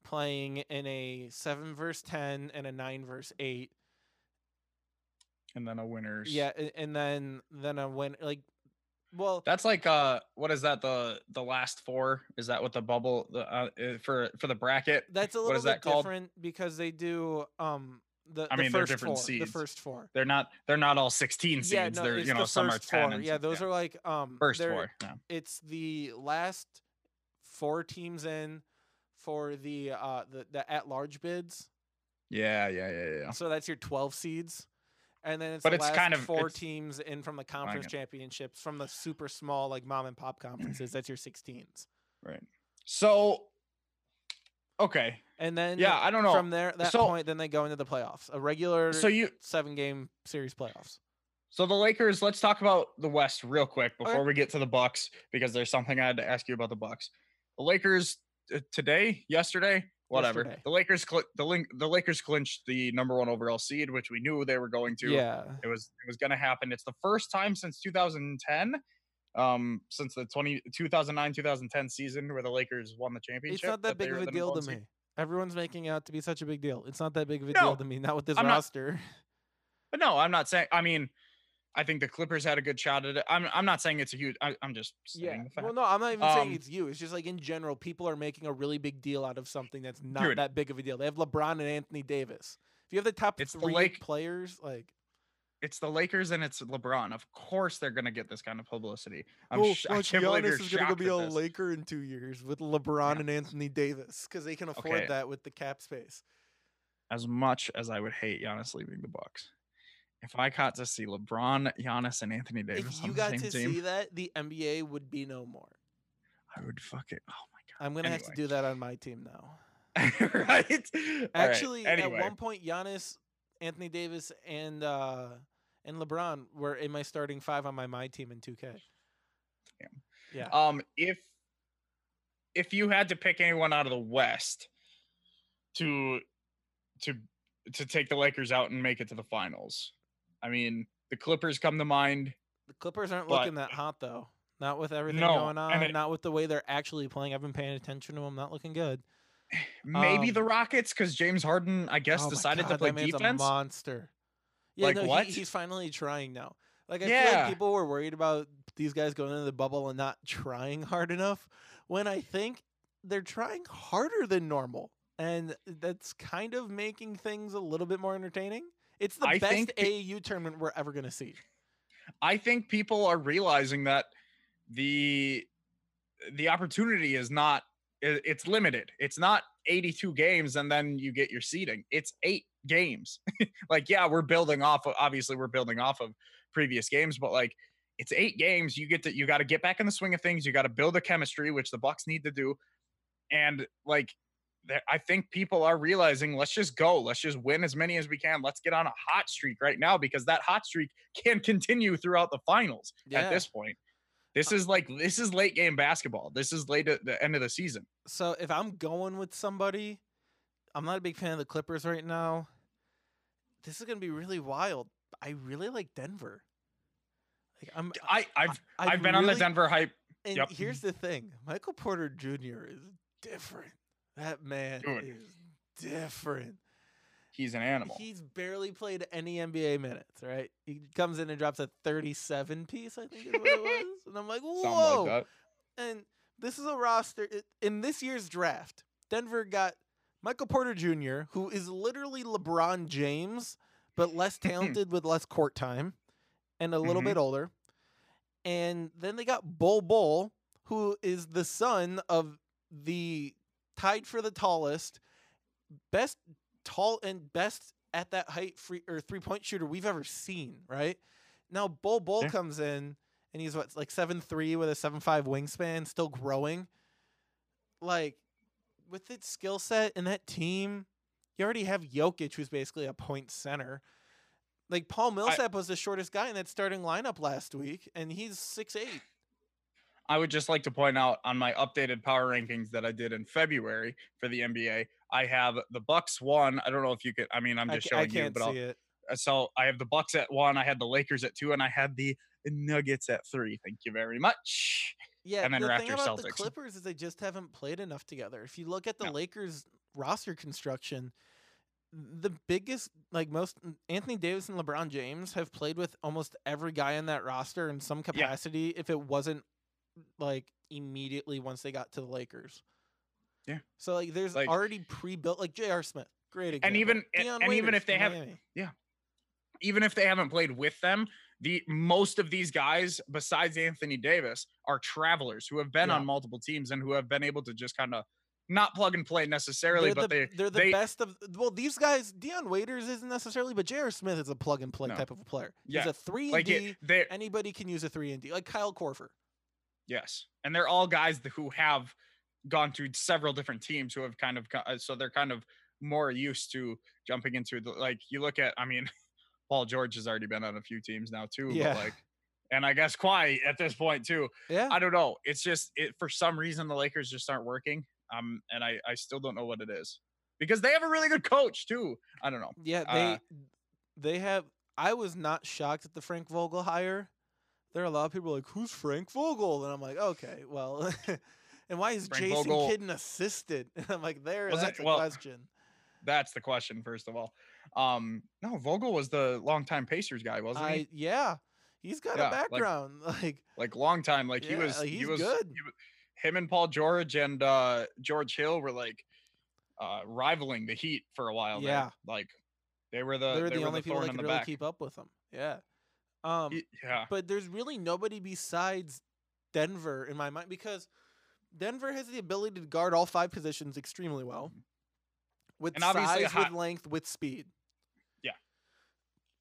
playing in a 7 versus 10 and a 9 versus 8. And then a winners. Yeah, and then then a win like well That's like uh what is that the the last four? Is that what the bubble the uh, uh, for for the bracket? that's a little is bit that called? different because they do um the, I the mean, they're first different four, the first four. They're not they're not all 16 seeds. yeah, no, they're you know the some are first 10 four. Yeah, those are like um 1st four. Yeah. it's the last four teams in for the uh the, the at large bids. Yeah, yeah, yeah, yeah. So that's your 12 seeds. And then it's But the it's last kind of- four teams in from the conference championships, from the super small like mom and pop conferences. That's your 16s. Right. So okay. And then Yeah, I don't know. From there, that So- point, then they go into the playoffs, a regular So you seven game series playoffs. so the Lakers, let's talk about the West real quick before we get to the Bucks because there's something I had to ask you about the Bucks. The Lakers today, yesterday, whatever. Yesterday. The Lakers cl- the link the Lakers clinched the number 1 overall seed, which we knew they were going to. Yeah. It was it was going to happen. It's the first time since 2010 um since the 20 2009 2010 season where the Lakers won the championship. It's not that they big of a deal to one me. seed. Everyone's making out to be such a big deal. It's not that big of a No, deal to me. Not with this I'm not- roster. But no, I'm not saying I mean I think the Clippers had a good shot at it. I'm I'm not saying it's a huge I, I'm just saying Yeah. the fact. Well, no, I'm not even saying Um, it's you. It's just like in general, people are making a really big deal out of something that's not Dude. that big of a deal. They have LeBron and Anthony Davis. If you have the top It's the three Lake- players, like It's the Lakers and it's LeBron. Of course they're going to get this kind of publicity. I'm oh, sh- I can't believe you're is gonna go be a this. Laker in two years with LeBron Yeah. and Anthony Davis because they can afford Okay. that with the cap space. As much as I would hate Giannis leaving the Bucks, if I got to see LeBron, Giannis, and Anthony Davis if you got to team, see that, the NBA would be no more. I would fuck it. Oh my god! I'm gonna have to do that on my team now. right? All right, Actually, anyway. at one point, Giannis, Anthony Davis, and uh, and LeBron were in my starting five on my my team in 2K. Yeah. Um, if if you had to pick anyone out of the West to to to take the Lakers out and make it to the finals, I mean, the Clippers come to mind. The Clippers aren't But- looking that hot though. Not with everything No, going on. and it- not with the way they're actually playing. I've been paying attention to them. Not looking good. maybe Um, the Rockets because James Harden, I guess, Oh decided to play defense. A monster. Yeah, Like no, he- what? he's finally trying now. Like I feel Yeah. like people were worried about these guys going into the bubble and not trying hard enough. When I think they're trying harder than normal, and that's kind of making things a little bit more entertaining. It's the I best think pe- AAU tournament we're ever gonna see. I think people are realizing that the the opportunity is not it's limited. It's not 82 games and then you get your seating. It's 8 games. like yeah, we're building off of obviously we're building off of previous games, but like it's 8 games. You get to you got to get back in the swing of things. You got to build a chemistry which the Bucks need to do. And like I think people are realizing let's just go. Let's just win as many as we can. Let's get on a hot streak right now because that hot streak can continue throughout the finals Yeah. at this point. This uh is like this is late game basketball. This is late at the end of the season. So if I'm going with somebody, I'm not a big fan of the Clippers right now. This is gonna be really wild. I really like Denver. Like I'm I I've I I've been on the Denver hype. And Yep. here's the thing Michael Porter Jr. is different. That man Dude. is different. He's an animal. He's barely played any NBA minutes, right? He comes in and drops a 37 piece, I think is what it was. And I'm like, whoa. like. And this is a roster in this year's draft. Denver got Michael Porter Jr., who is literally LeBron James, but less talented with less court time and a little Mhm. bit older. And then they got Bol Bol, who is the son of the tied for the tallest, best tall and best at that height free or three point shooter we've ever seen, right? Now Bol Bol Yeah. comes in and he's what like seven three with a seven five wingspan, still growing. Like with its skill set and that team, you already have Jokic, who's basically a point center. Like Paul Millsap was the shortest guy in that starting lineup last week, and he's six eight. I would just like to point out on my updated power rankings that I did in February for the NBA, I have the Bucks one. I don't know if you could. I mean, I'm just I showing you, can't but I'll, it. uh, so I have the Bucks at one. I had the Lakers at two, and I had the Nuggets at three. Thank you very much. Yeah, and then the thing Raptors about the Clippers is they just haven't played enough together. If you look at the No. Lakers roster construction, the biggest, like most, Anthony Davis and LeBron James have played with almost every guy in that roster in some capacity. If it wasn't like immediately once they got to the Lakers. Yeah. So like, there's Like- already pre-built, like J.R. Smith, great example. And even and, Dion and even if they have Miami. Yeah. Even if they haven't played with them, the most of these guys, besides Anthony Davis, are travelers who have been Yeah. on multiple teams and who have been able to just kind of not plug and play necessarily, they're but the, they they're the they- best of well these guys Dion Waiters isn't necessarily but J.R. Smith is a plug and play No. type of a player he's Yeah, a 3 and like D it, anybody can use a 3 and D like Kyle Korver yes, and they're all guys who have gone through several different teams who have kind of uh, so they're kind of more used to jumping into the like you look at I mean Paul George has already been on a few teams now too, Yeah. but like and I guess Kawhi at this point too. yeah I don't know. It's just it for some reason the Lakers just aren't working. Um, and I I still don't know what it is because they have a really good coach too. I don't know. yeah they uh, they have I was not shocked at the Frank Vogel hire there are a lot of people like who's Frank Vogel and I'm like okay well and why is Frank Jason Vogel- Kidd an assistant and I'm like there Was it- that's a well, question That's the question first of all. Um, no, Vogel was the longtime Pacers guy, wasn't I he? yeah he's got Yeah, a background like Like long time. Like he was. like, he was good. he wa- him and Paul George and uh George Hill were like uh rivaling the Heat for a while. there. Yeah. like they were the they were they the were only the people that could really back. keep up with them. Yeah. Um, yeah. but there's really nobody besides Denver in my mind because Denver has the ability to guard all five positions extremely well, with Mm-hmm. A size, with length, with speed. Yeah.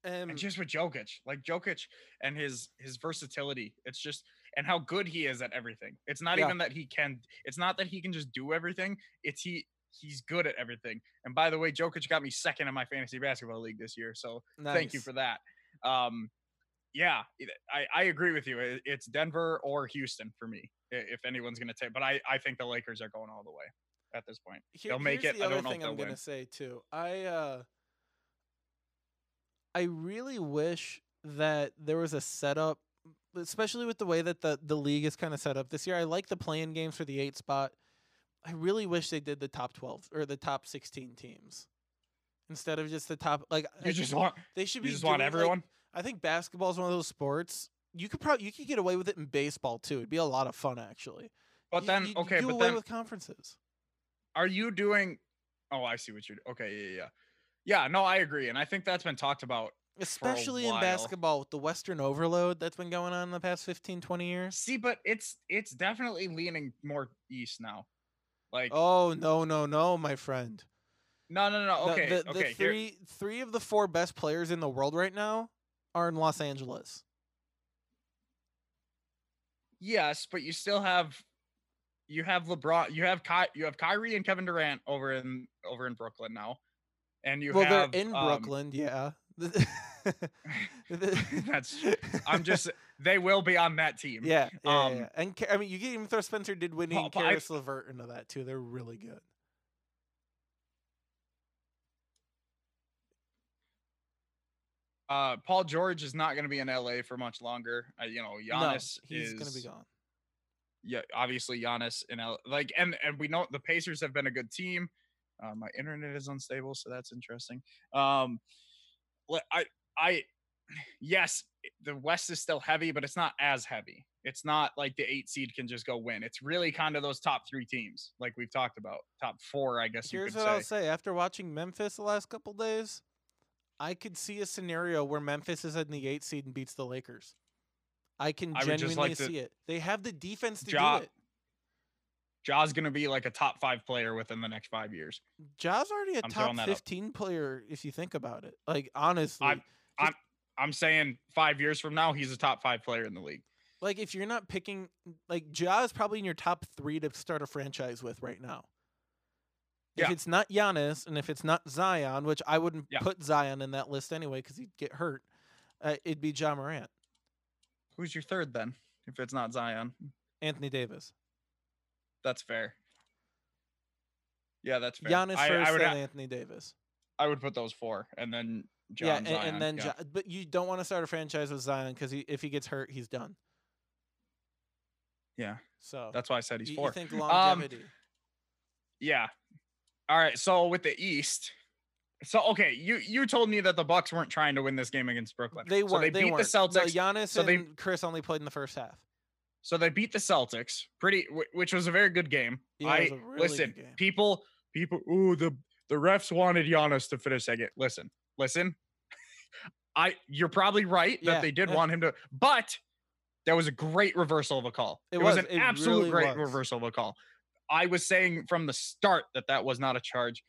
And, and just with Jokic, like Jokic and his his versatility, it's just and how good he is at everything. It's not Yeah. even that he can. It's not that he can just do everything. It's he he's good at everything. And by the way, Jokic got me second in my fantasy basketball league this year, so thank you for that. Um, yeah, I I agree with you. It's Denver or Houston for me if anyone's gonna take. But I I think the Lakers are going all the way at this point. Here- They'll make it. The I don't know if thing they'll I'm gonna say too. I uh, I really wish that there was a setup, especially with the way that the the league is kind of set up this year. I like the playing games for the eight spot. I really wish they did the top 12 or the top 16 teams instead of just the top like I You just want they should you be just want doing, like- everyone. I think basketball is one of those sports you could probably you could get away with it in baseball too. It'd be a lot of fun actually. But You- then you okay, do but away then with conferences. are you doing? Oh, I see what you're. Doing. Okay, yeah, yeah, yeah. No, I agree, and I think that's been talked about. Especially in basketball with the western overload that's been going on in the past 15 20 years. See, but it's it's definitely leaning more east now. Like Oh, no, no, no, my friend. no, no, no. The- Okay, the, the, okay. here- three three of the four best players in the world right now are in Los Angeles. Yes, but you still have you have LeBron, you have Ky, you have Kyrie and Kevin Durant over in over in Brooklyn now, and you well, have they're in um, Brooklyn, yeah. That's- I'm just they will be on that team. yeah, yeah, um, yeah. And I mean, you can even throw Spencer Paul- and Caris LeVert into that too. They're really good. Uh, Paul George is not going to be in LA for much longer. Uh, you know, Giannis no, he's is gonna be gone. yeah, obviously Giannis in L like and and we know the Pacers have been a good team. Uh, my internet is unstable, so that's interesting. Um, I I yes, the West is still heavy, but it's not as heavy. It's not like the eight seed can just go win. It's really kind of those top three teams, like we've talked about, top four, I guess you Here's what say. I'll say: after watching Memphis the last couple days, I could see a scenario where Memphis is in the eight seed and beats the Lakers. I can I genuinely like to- see it. They have the defense to Ja- do it. Ja's gonna be like a top five player within the next five years. Ja's already a I'm top that up. 15 player if you think about it. Like honestly, I'm I'm saying five years from now, he's a top five player in the league. like if you're not picking like Ja is probably in your top three to start a franchise with right now. If Yeah. it's not Giannis and if it's not Zion, which I wouldn't Yeah. put Zion in that list anyway because he'd get hurt, uh, it'd be Ja Morant, Who's your third then? If it's not Zion, Anthony Davis, that's fair. Yeah, that's fair. Giannis I, first, I would then Anthony Davis. I would put those four, and then John yeah, and, Zion. and then yeah. Ja- but you don't want to start a franchise with Zion because he, if he gets hurt, he's done. yeah, So that's why I said he's you, four. you think Um, longevity? Yeah. All right. So with the East, so okay, you you told me that the Bucks weren't trying to win this game against Brooklyn. they So weren't. they they beat weren't. the Celtics. No, Giannis so they- and Chris only played in the first half. So they beat the Celtics, pretty, which was a very good game. Yeah, I really listen, game. people, people. Ooh, the the refs wanted Giannis to finish second. Listen, listen. I you're probably right Yeah, that they did yeah. want him to, but that was a great reversal of a call. It was, was, an it absolute really great was. reversal of a call. I was saying from the start that that was not a charge.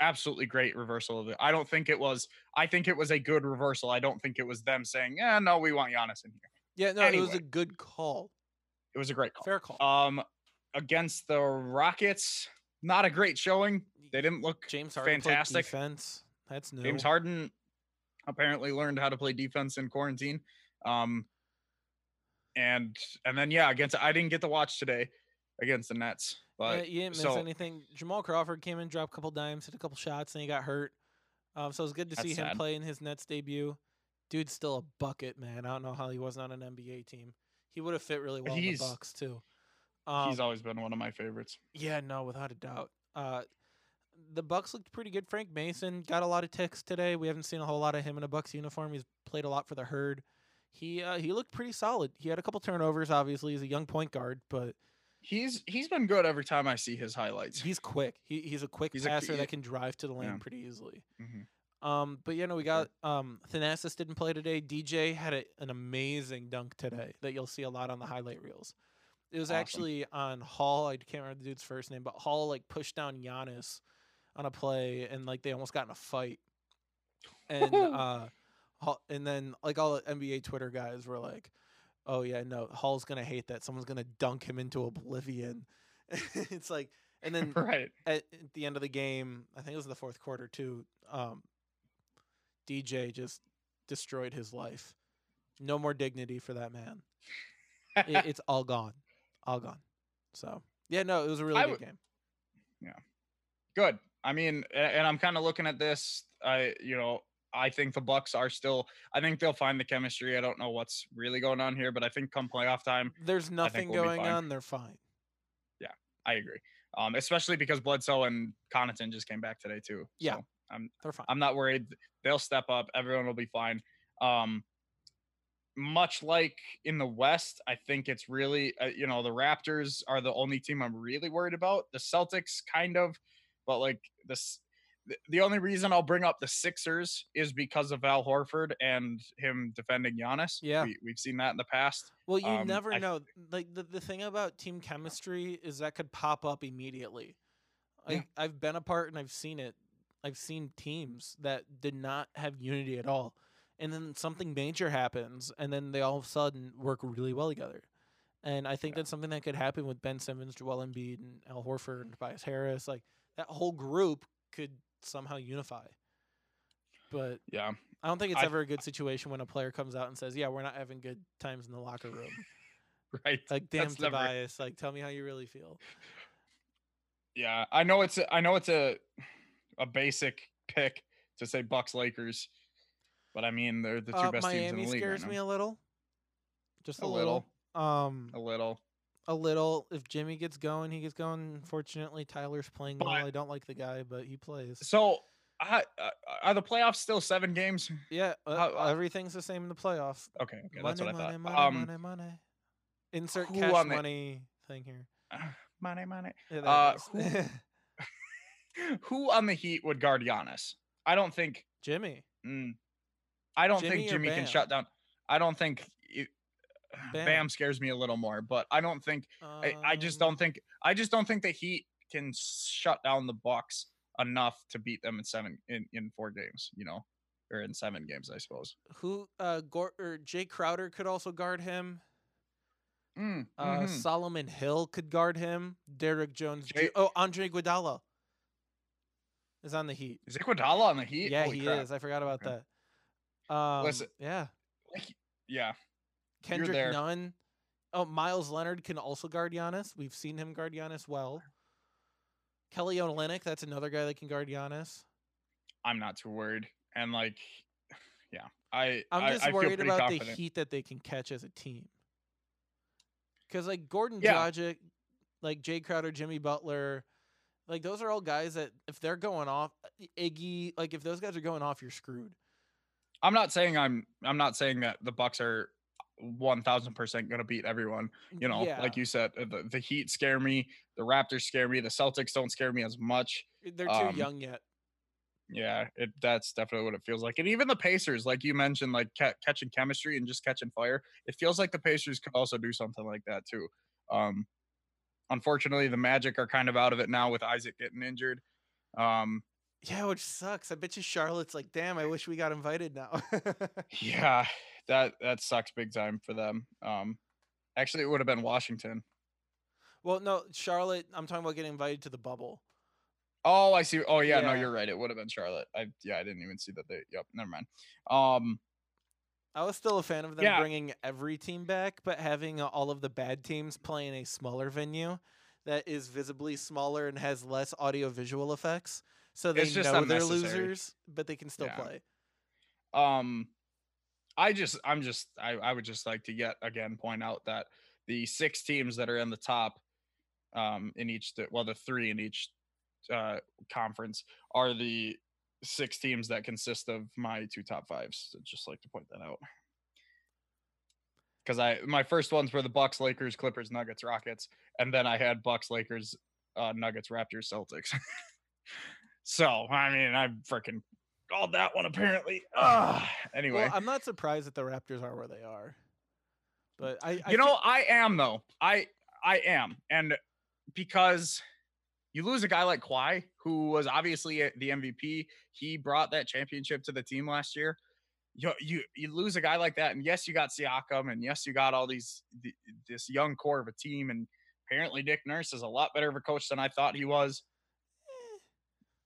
Absolutely great reversal of it. I don't think it was. I think it was a good reversal. I don't think it was them saying, "Yeah, no, we want Giannis in here." Yeah, no, it was a good call. It was a great call. Fair call. Um, against the Rockets, not a great showing. They didn't look James Harden fantastic. defense. That's new. James Harden apparently learned how to play defense in quarantine. Um, and and then yeah, against I didn't get to watch today against the Nets, Yeah, you didn't miss so- anything. Jamal Crawford came in, dropped a couple dimes, hit a couple shots, and he got hurt. Um, so it was good to see him sad. play in his Nets debut. Dude's still a bucket, man. I don't know how he wasn't on an NBA team. He would have fit really well in the He's- Bucks too. Um, he's always been one of my favorites. Yeah, no, without a doubt. Uh, the Bucks looked pretty good. Frank Mason got a lot of ticks today. We haven't seen a whole lot of him in a Bucks uniform. He's played a lot for the herd. He uh, he looked pretty solid. He had a couple turnovers. Obviously, he's a young point guard, but He's he's been good every time I see his highlights. he's quick. He, he's a quick He's a- passer he- that can drive to the lane yeah. pretty easily. Mhm. Um, but you know, we got um Thanasis didn't play today. DJ had a, an amazing dunk today that you'll see a lot on the highlight reels. It was Awesome. actually on Hall. I can't remember the dude's first name, but Hall like pushed down Giannis on a play, and like they almost got in a fight. And uh, Hall, and then like all the NBA Twitter guys were like, "Oh yeah, no, Hall's gonna hate that. Someone's gonna dunk him into oblivion." it's like, and then right. at, at the end of the game, I think it was the fourth quarter too. Um, DJ just destroyed his life. No more dignity for that man. It, it's all gone, all gone. So yeah, no, it was a really I good would- game. Yeah, good. I mean, and I'm kind of looking at this. I, you know, I think the Bucks are still. I think they'll find the chemistry. I don't know what's really going on here, but I think come playoff time, There's nothing we'll going on. They're fine. Yeah, I agree. Um, especially because Bledsoe and Connaughton just came back today too. Yeah. So I'm They're fine. I'm not worried. They'll step up. Everyone will be fine. Um, much like in the West, I think it's really, uh, you know, the Raptors are the only team I'm really worried about. The Celtics, kind of, but like this, the- only reason I'll bring up the Sixers is because of Al Horford and him defending Giannis. Yeah. we, we've seen that in the past. Well, you Um, never I- know. Like the, the thing about team chemistry is that could pop up immediately. Yeah. Like I've been a part and I've seen it. I've seen teams that did not have unity at all. And then something major happens and then they all of a sudden work really well together. And I think Yeah. that's something that could happen with Ben Simmons, Joel Embiid, and Al Horford, and Tobias Harris. Like that whole group could somehow unify. But Yeah, I don't think it's I- ever a good situation when a player comes out and says, "Yeah, we're not having good times in the locker room." right. Like, damn, That's never- Tobias. Like, tell me how you really feel. Yeah, I know it's a, I know it's a a basic pick to say Bucks Lakers, but I mean they're the two Uh, best teams in the league. scares right me a little. Just a, A little. Um, a little. A little. If Jimmy gets going, he gets going. Unfortunately, Tyler's playing well. I don't like the guy, but he plays. So, I, uh, are the playoffs still seven games? Yeah, uh, uh, everything's the same in the playoffs. Okay, okay, money, that's what I money, thought. money, um, money, money. Insert cash on the- money thing here. money, money. Yeah, Uh, is. Who on the Heat would guard Giannis? I don't think. Jimmy. mm, I don't Jimmy think Jimmy can shut down. I don't think. Bam. Bam. scares me a little more, but I don't think. I, I just Um, don't think. I just don't think the Heat can shut down the Bucks enough to beat them in seven in in four games. You know, or in seven games, I suppose. who uh Gor- or Jay Crowder could also guard him. Mm, Uh, mhm. Solomon Hill could guard him. Derrick Jones. Jay- oh, Andre Iguodala is on the Heat. Is Iguodala on the Heat? yeah, Holy he crap. is. I forgot about Okay. that. Um, Listen, yeah, yeah, Kendrick. Nunn. Oh, Meyers Leonard can also guard Giannis. We've seen him guard Giannis well. Kelly Olynyk, that's another guy that can guard Giannis. I'm not too worried. And like, yeah, I I'm just I, feel worried about confident. the heat that they can catch as a team. Because like Goran Yeah. Dragic, like Jay Crowder, Jimmy Butler, like those are all guys that if they're going off, Iggy, like if those guys are going off, you're screwed. I'm not saying I'm I'm not saying that the Bucks are one thousand percent gonna beat everyone. You know, yeah, like you said, uh, the, the Heat scare me, the Raptors scare me, the Celtics don't scare me as much. they're too um, young yet. Yeah, it that's definitely what it feels like. And even the Pacers, like you mentioned, like ca- catching chemistry and just catching fire, it feels like the Pacers could also do something like that too. Um, unfortunately, the Magic are kind of out of it now with Isaac getting injured. Um, Yeah, which sucks. I bet you Charlotte's like, damn, I wish we got invited now. yeah, that that sucks big time for them. Um, actually, it would have been Washington. well, no, Charlotte. I'm talking about getting invited to the bubble. Oh, I see. Oh, yeah, no, you're right. It would have been Charlotte. I yeah, I didn't even see that they. Yep, never mind. Um, I was still a fan of them Yeah. bringing every team back, but having all of the bad teams play in a smaller venue that is visibly smaller and has less audio visual effects, so they know they're losers, but they can still Yeah. play. um, I just, I'm just, I, I would just like to yet again point out that the six teams that are in the top, um, in each, well, the three in each, uh, conference are the six teams that consist of my two top fives. So just like to point that out. Because I my first ones were the Bucks, Lakers, Clippers, Nuggets, Rockets, and then I had Bucks, Lakers, uh, Nuggets, Raptors, Celtics. so I mean, I'm freaking called that one apparently. Ah, anyway, Well, I'm not surprised that the Raptors are where they are, but I, I you know, I am though. I I am, and because you lose a guy like Kawhi, who was obviously the MVP, he brought that championship to the team last year. You you you lose a guy like that, and yes, you got Siakam, and yes, you got all these th- this young core of a team, and apparently Nick Nurse is a lot better of a coach than I thought he was.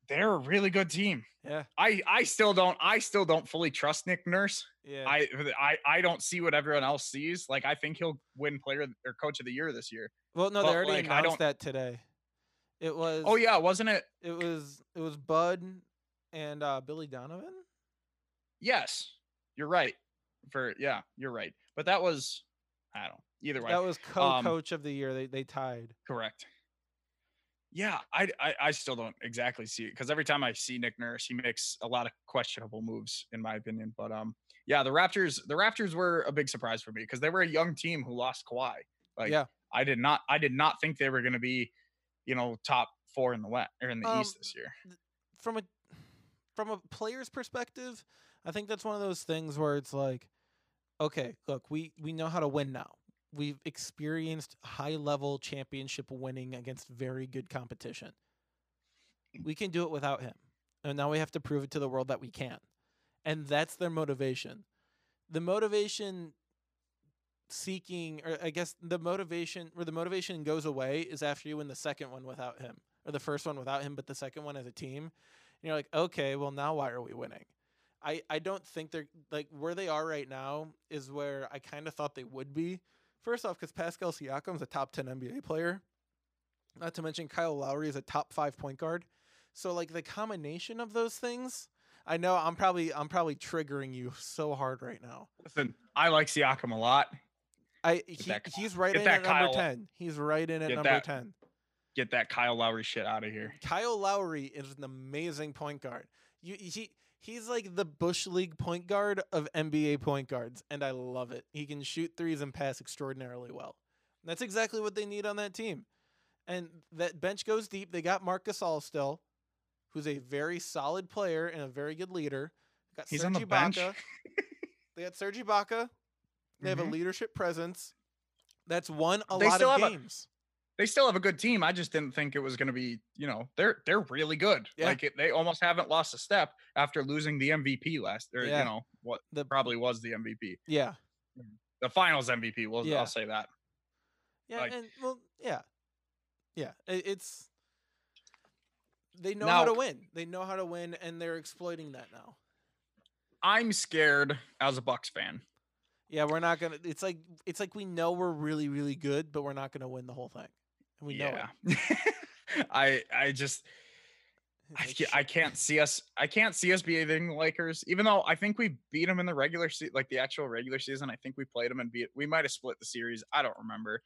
They're a really good team. yeah, I I still don't I still don't fully trust Nick Nurse. yeah. I I I don't see what everyone else sees. Like I think he'll win player or coach of the year this year. well, no, but, they already like, I announced that today. It was. Oh yeah, wasn't it? It was. It was Bud and uh, Billy Donovan. Yes, you're right. For yeah, you're right. But that was I don't. Either way, That was Um, co-coach of the year. They they tied. correct. Yeah, I, I I still don't exactly see it because every time I see Nick Nurse, he makes a lot of questionable moves, in my opinion. But um, yeah, the Raptors the Raptors were a big surprise for me because they were a young team who lost Kawhi. Like, Yeah. I did not I did not think they were going to be, you know, top four in the West or in the Um, East this year. from a from a player's perspective, I think that's one of those things where it's like, okay, look, we we know how to win now. We've experienced high level championship winning against very good competition. We can do it without him. And now we have to prove it to the world that we can. And that's their motivation. The motivation seeking or I guess the motivation where the motivation goes away is after you win the second one without him or the first one without him but the second one as a team and you're like okay well now why are we winning i i don't think they're like where they are right now is where i kind of thought they would be first off because pascal siakam's a top 10 nba player not to mention kyle lowry is a top five point guard so like the combination of those things i know i'm probably i'm probably triggering you so hard right now Listen, I like Siakam a lot. I he, he's right get in that at number 10 he's right in at get number that- 10 Get that Kyle Lowry shit out of here. Kyle Lowry is an amazing point guard. You, he he's like the Bush League point guard of NBA point guards, and I love it. He can shoot threes and pass extraordinarily well. That's exactly what they need on that team. And that bench goes deep. They got Marc Gasol still, who's a very solid player and a very good leader. Got He's Serge on the bench. They got Serge Ibaka. They have a Mhm. leadership presence. That's won a They lot of games. They still have a good team. I just didn't think it was going to be, you know, they're they're really good. Yeah. Like it, they almost haven't lost a step after losing the MVP last, or Yeah. you know, what The- probably was the MVP, yeah. the Finals MVP. Well, Yeah. I'll say that. Yeah, Like- and well, yeah, yeah. It, it's they know how to win. They know how to win, and they're exploiting that now. I'm scared as a Bucks fan. Yeah, we're not gonna. It's like it's like we know we're really really good, but we're not gonna win the whole thing. And we know it. I I just I, I can't see us. I can't see us beating the Lakers, even though I think we beat them in the regular season, like the actual regular season. I think we played them and beat. We might have split the series. I don't remember.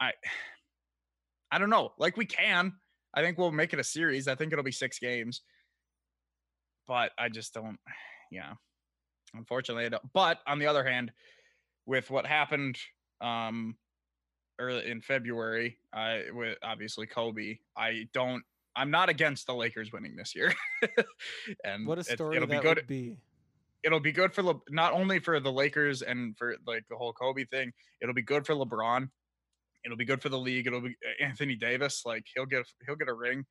I I don't know. Like we can. I think we'll make it a series. I think it'll be six games. But I just don't. Yeah. Unfortunately, I don't. But on the other hand, with what happened um early in February, I with obviously Kobe, I don't I'm not against the Lakers winning this year. and What a story it'll that be good. would be. It'll be good for Le- not only for the Lakers and for like the whole Kobe thing. It'll be good for LeBron. It'll be good for the league. It'll be Anthony Davis. Like he'll get he'll get a ring.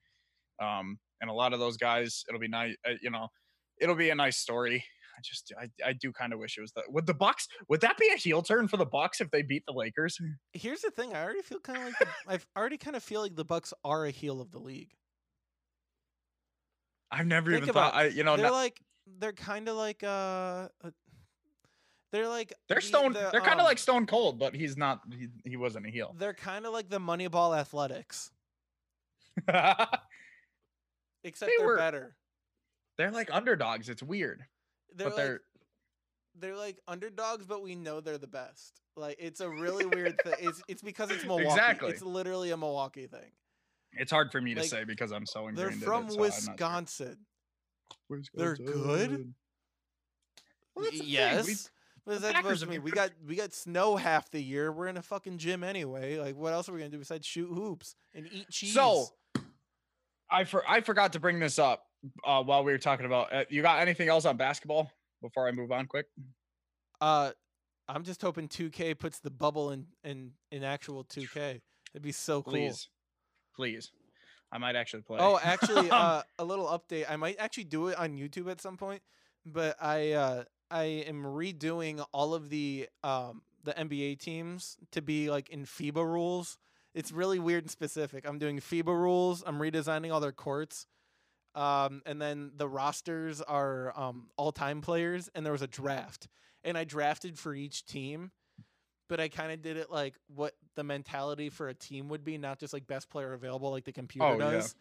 Um, and a lot of those guys. It'll be nice. Uh, you know, it'll be a nice story. I just I, I do kind of wish it was that. Would the Bucks? Would that be a heel turn for the Bucks if they beat the Lakers? Here's the thing. I already feel kind of like the, I've already kind of feel like the Bucks are a heel of the league. I've never Think even thought. I you know they're no- like they're kind of like uh, uh, they're like they're the- stone. the, they're kind of um, like Stone Cold, but he's not. He, he wasn't a heel. they're kind of like the Moneyball Athletics, except They are were- better. they're like underdogs. It's weird, They're but like they're they're like underdogs, but we know they're the best. Like it's a really weird thing. It's it's because it's Milwaukee. Exactly. It's literally a Milwaukee thing. it's hard for me to say because I'm so ingrained. They're from in it, so I'm sure. Wisconsin. They're good? Wisconsin. Well, that's yes. we- What is that Packers supposed to have mean? We got we got snow half the year. We're in a fucking gym anyway. Like what else are we gonna do besides shoot hoops and eat cheese? So I for I forgot to bring this up uh, while we were talking about. Uh, you got anything else on basketball before I move on? Quick. uh I'm just hoping 2K puts the bubble in in in actual 2K. It'd be so cool. Please, please. I might actually play. Oh, actually, uh, a little update. I might actually do it on YouTube at some point, but I uh, I am redoing all of the um, the NBA teams to be like in FIBA rules. It's really weird and specific. I'm doing FIBA rules. I'm redesigning all their courts, um, and then the rosters are um, all time players. And there was a draft, and I drafted for each team. But I kind of did it like what the mentality for a team would be, not just like best player available like the computer Oh, yeah. does.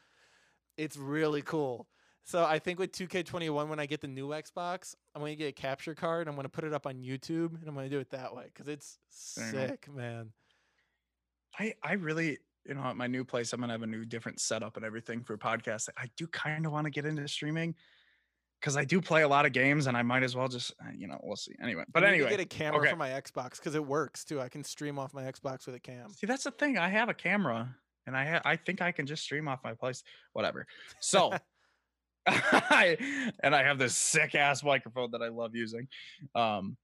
It's really cool. So I think with 2K21, when I get the new Xbox, I'm gonna get a capture card. I'm gonna put it up on YouTube, and I'm gonna do it that way because it's enough. sick, man. I I really you know, at my new place, I'm gonna have a new different setup and everything for podcasting. I do kind of want to get into streaming because I do play a lot of games, and I might as well just, uh, you know, we'll see. Anyway, but I anyway, get a camera okay. for my Xbox because it works too. I can stream off my Xbox with a cam. See, that's the thing. I have a camera, and I ha- I think I can just stream off my place. Whatever. So, I and I have this sick ass microphone that I love using. Um,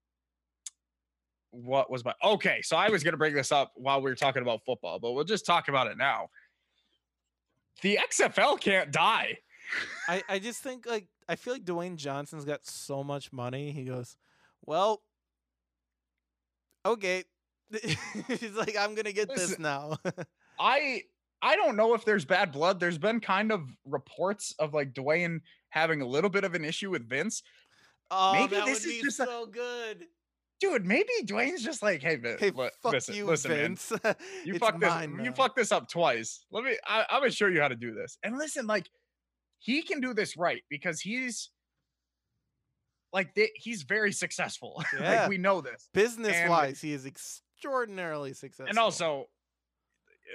what was my okay? So I was gonna bring this up while we were talking about football, but we'll just talk about it now. The XFL can't die. I, I just think like I feel like Dwayne Johnson's got so much money. He goes, well, okay. He's like, I'm gonna get this now. I I don't know if there's bad blood. There's been kind of reports of like Dwayne having a little bit of an issue with Vince. oh, Maybe that this would is be just a- so good. Dude, maybe Dwayne's just like, hey, Vince, Hey, fuck listen, you, listen, man, you fucked this, mine you now." fucked this up twice. Let me, I, I'm gonna show you how to do this. And listen, like, he can do this right because he's like, they, he's very successful. Yeah. like, we know this. Business wise, he is extraordinarily successful. and also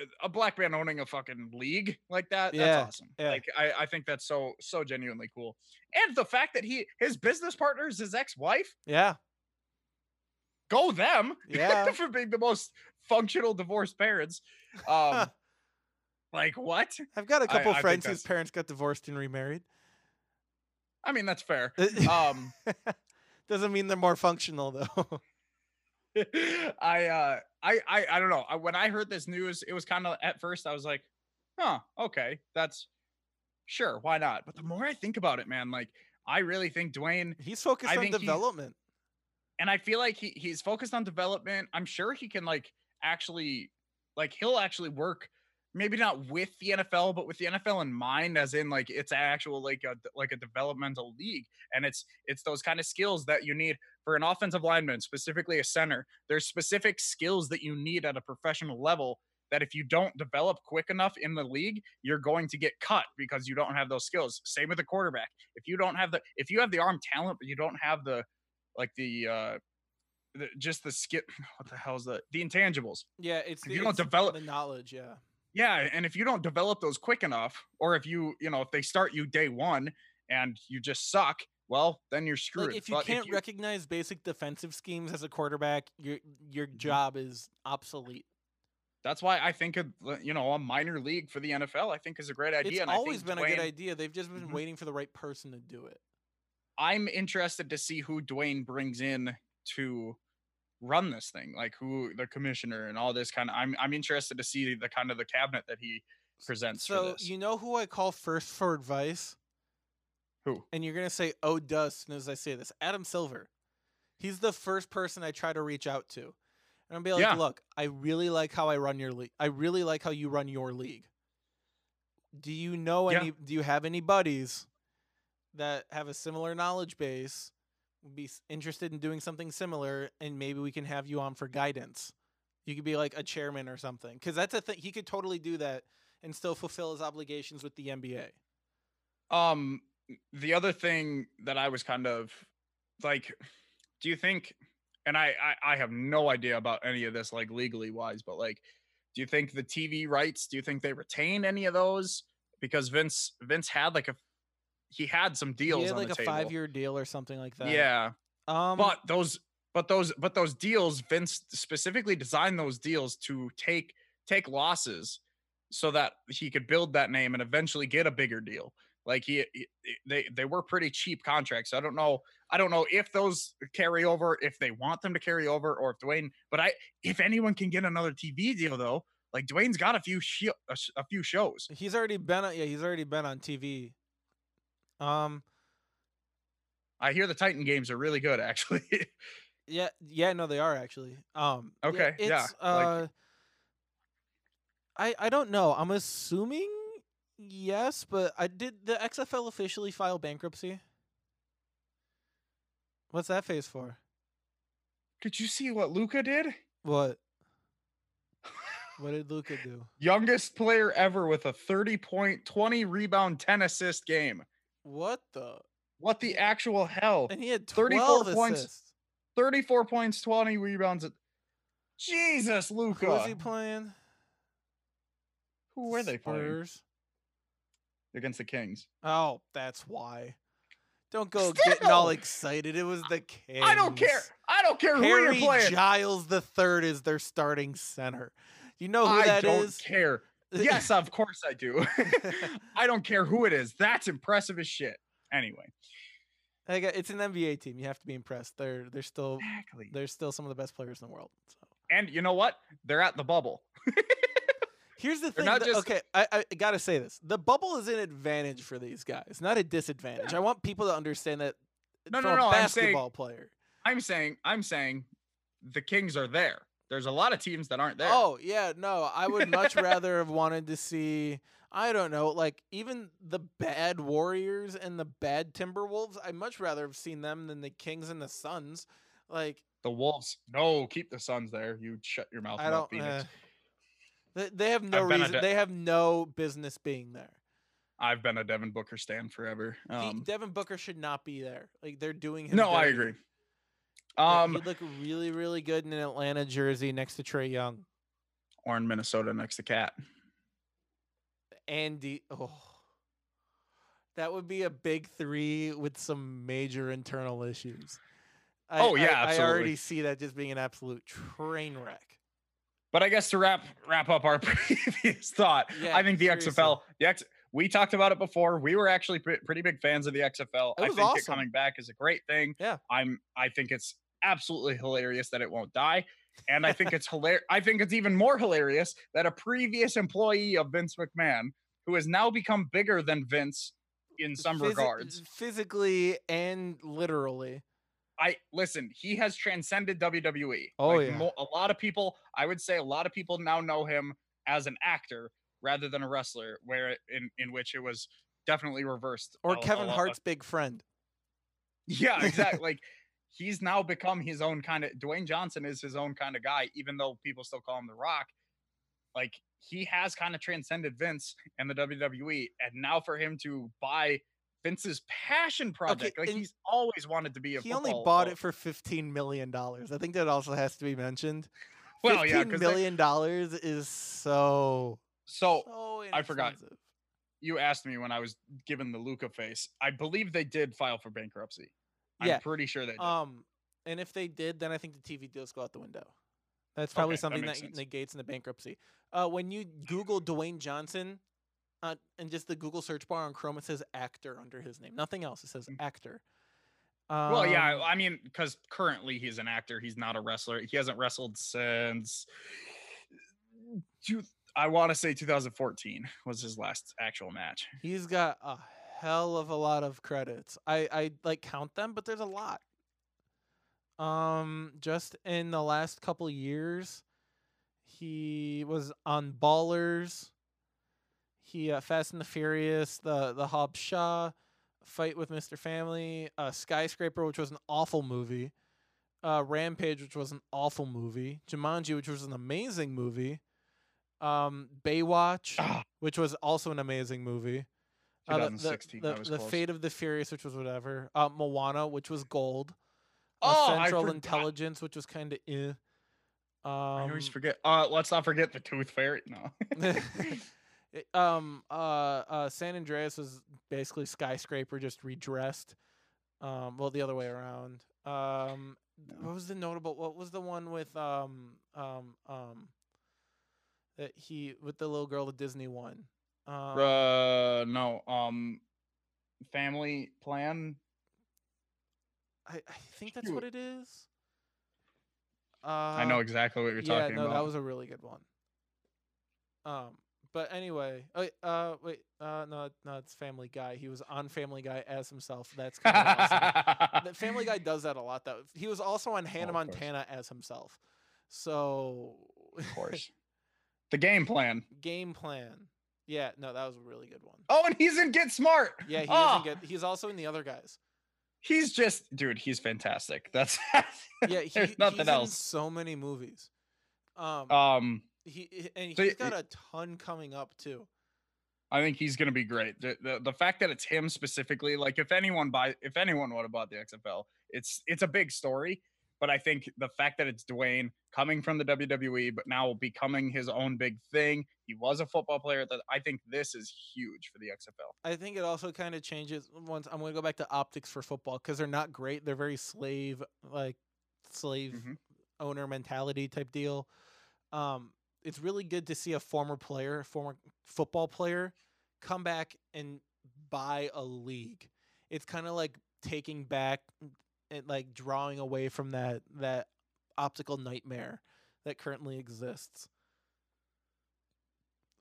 uh, a black man owning a fucking league like that Yeah, that's awesome yeah. like I, I think that's so so genuinely cool and the fact that he his business partner is his ex-wife yeah, go them Yeah. for being the most functional divorced parents um like what I've got a couple I friends whose parents got divorced and remarried. i mean that's fair um Doesn't mean they're more functional though. i uh i i, I don't know I, when i heard this news it was kind of at first i was like huh okay that's sure why not but the more i think about it man like i really think dwayne He's focused I on development. And I feel like he he's focused on development. I'm sure he can like actually like he'll actually work maybe not with the NFL but with the NFL in mind as in like it's actual like a like a developmental league and it's it's those kind of skills that you need for an offensive lineman specifically a center. There's specific skills that you need at a professional level that if you don't develop quick enough in the league you're going to get cut because you don't have those skills. Same with the quarterback. If you don't have the if you have the arm talent but you don't have the like the uh the, just the skip what the hell's the the intangibles Yeah, it's If the, you don't it's develop- the knowledge. Yeah, yeah and if you don't develop those quick enough or if you you know if they start you day one and you just suck well then you're screwed like if you But can't recognize basic defensive schemes as a quarterback, your your Mm-hmm. job is obsolete. that's why i think of, uh, you know a minor league for the nfl i think is a great idea It's and always been think a good idea. They've just been Mhm. waiting for the right person to do it. I'm interested to see who dwayne brings in to run this thing like who the commissioner and all this kind of i'm i'm interested to see the kind of the cabinet that he presents for So you know who I call first for advice, who and you're gonna say "oh, duh" as soon as I say this. Adam Silver. He's the first person I try to reach out to, and I'll be like, Yeah. "Look, I really like how I run your league. I really like how you run your league. Do you know Yeah. any? Do you have any buddies that have a similar knowledge base? Would be interested in doing something similar, and maybe we can have you on for guidance. You could be like a chairman or something, because that's a thing. He could totally do that and still fulfill his obligations with the NBA. Um, the other thing that I was kind of like, do you think? And I, I I have no idea about any of this like legally wise, but like, do you think the TV rights? Do you think they retain any of those? Because Vince Vince had like a he had some deals he had like a table. five year deal or something like that. Yeah, Um, but those but those but those deals Vince specifically designed those deals to take take losses so that he could build that name and eventually get a bigger deal like he, he- they they were pretty cheap contracts i don't know i don't know if those carry over if they want them to carry over or if dwayne but i if anyone can get another tv deal though like dwayne's got a few sh- a few shows he's already been on. Yeah, he's already been on TV. Um. i hear the titan games are really good actually Yeah. Yeah. No, they are actually. Um. Okay, yeah, It's, like- uh. I I don't know. I'm assuming yes, but I did the XFL officially file bankruptcy. What's that face for? could you see what luka did What? What did Luka do? youngest player ever with a 30 point 20 rebound 10 assist game What the? what the actual hell And he had 34 12 points. 34 points 20 rebounds jesus Who was luka he playing? Who were they playing against the Kings? Oh, that's why. Don't go getting all excited. It was the Kings. I don't care. I don't care who you're playing. Giles the third is their starting center. You know who that is? I don't care. Yes, of course I do. I don't care who it is. That's impressive as shit. Anyway, I got- it's an NBA team. You have to be impressed. They're they're still exactly. they're still some of the best players in the world. So And you know what? They're at the bubble. here's the thing. that- just- okay, I, I gotta say this: the bubble is an advantage for these guys, not a disadvantage. I want people to understand that. No, no, a no, I'm saying- basketball player. I'm saying, I'm saying, the Kings are there. There's a lot of teams that aren't there. Oh yeah, no, I would much rather have wanted to see. I don't know, like even the bad Warriors and the bad Timberwolves. I much rather have seen them than the Kings and the Suns. Like the Wolves. No, keep the Suns there. You shut your mouth I don't. Phoenix. Uh, they, have no I've been a reason. de- they have no business being there. I've been a Devin Booker stan forever. Um, Devin Booker should not be there. Like they're doing him. no, I agree. Um, he'd look really, really good in an Atlanta jersey next to Trae Young. or in Minnesota next to KAT. Andy. Oh, that would be a big three with some major internal issues. I, Oh, yeah, I, I already see that just being an absolute train wreck. But I guess to wrap wrap up our previous thought, Yeah, I think the seriously. XFL, the X, we talked about it before. We were actually pretty big fans of the XFL. I think it coming back is a great thing. Yeah. I'm. I think it's absolutely hilarious that it won't die, and I think it's hilarious. I think it's even more hilarious that a previous employee of Vince McMahon, who has now become bigger than Vince in some Physi- regards, physically and literally. I listen. He has transcended WWE. Oh, Like, yeah. mo- a lot of people. I would say a lot of people now know him as an actor rather than a wrestler. Where it- in in which it was definitely reversed. Or a- a Kevin lot- Hart's big friend. Yeah, exactly. like he's now become his own kind of. Dwayne Johnson is his own kind of guy, even though people still call him The Rock. Like he has kind of transcended Vince and the WWE, and now for him to buy. Vince's passion project, like he's always wanted to be a. He only bought it for fifteen million dollars. I think that also has to be mentioned. Well, yeah, Fifteen 'cause they- million dollars is so So so I forgot. you asked me when I was given the Luka face. I believe they did file for bankruptcy. Yeah, I'm pretty sure they did. Um, and if they did, then I think the TV deals go out the window. That's probably Okay, something that, sense. negates in the bankruptcy. Uh, when you Google Dwayne Johnson, uh, and just the Google search bar on Chrome, it says actor under his name. Nothing else. It says Mm. actor. well, yeah, Um, I mean, because currently he's an actor. He's not a wrestler. He hasn't wrestled since. Two, I want to say 2014 was his last actual match. he's got a hell of a lot of credits. I I like count them, but there's a lot. Um, just in the last couple years, he was on Ballers. He uh, Fast and the Furious, the the Hobbs Shaw, Fight with Mr. Family, uh, Skyscraper, which was an awful movie, uh, Rampage, which was an awful movie, Jumanji, which was an amazing movie, um, Baywatch, Ah, which was also an amazing movie. Uh, the- the- The. Fate of the Furious, which was whatever. Uh, Moana, which was gold. Oh, uh, Central forgot. Intelligence, which was kind of eh. I Um, always forget. Uh, let's not forget the Tooth Fairy. No. um, uh, uh, San Andreas was basically skyscraper just redressed. Um, well, the other way around. Um, what was the notable? What was the one with um um um that he with the little girl, the Disney one? Um, uh, no. Um, family plan. I, I think that's what it is. Uh, I know exactly what you're yeah, talking no, about. that was a really good one. Um, but anyway, oh, uh, wait, uh, no, no, it's Family Guy. He was on Family Guy as himself. That's kind of awesome. The Family Guy does that a lot, though. He was also on Hannah of course. Montana as himself. So, of course. The game plan. game plan. Yeah, no, that was a really good one. Oh, and he's in Get Smart. Yeah, he oh, get. He's also in the other guys. He's just, dude. He's fantastic. That's Yeah, he, There's nothing he's in else. so many movies. Um, Um, he and so he's y- got a ton coming up too. I think he's gonna be great. The, the the fact that it's him specifically, like if anyone buy, if anyone would have bought the XFL, it's it's a big story. But I think the fact that it's Dwayne coming from the WWE, but now becoming his own big thing. He was a football player. That I think this is huge for the XFL. I think it also kind of changes once I'm going to go back to optics for football because they're not great. They're very slave like slave Mhm. owner mentality type deal. Um, it's really good to see a former player, former football player, come back and buy a league. It's kind of like taking back and like drawing away from that that optical nightmare that currently exists.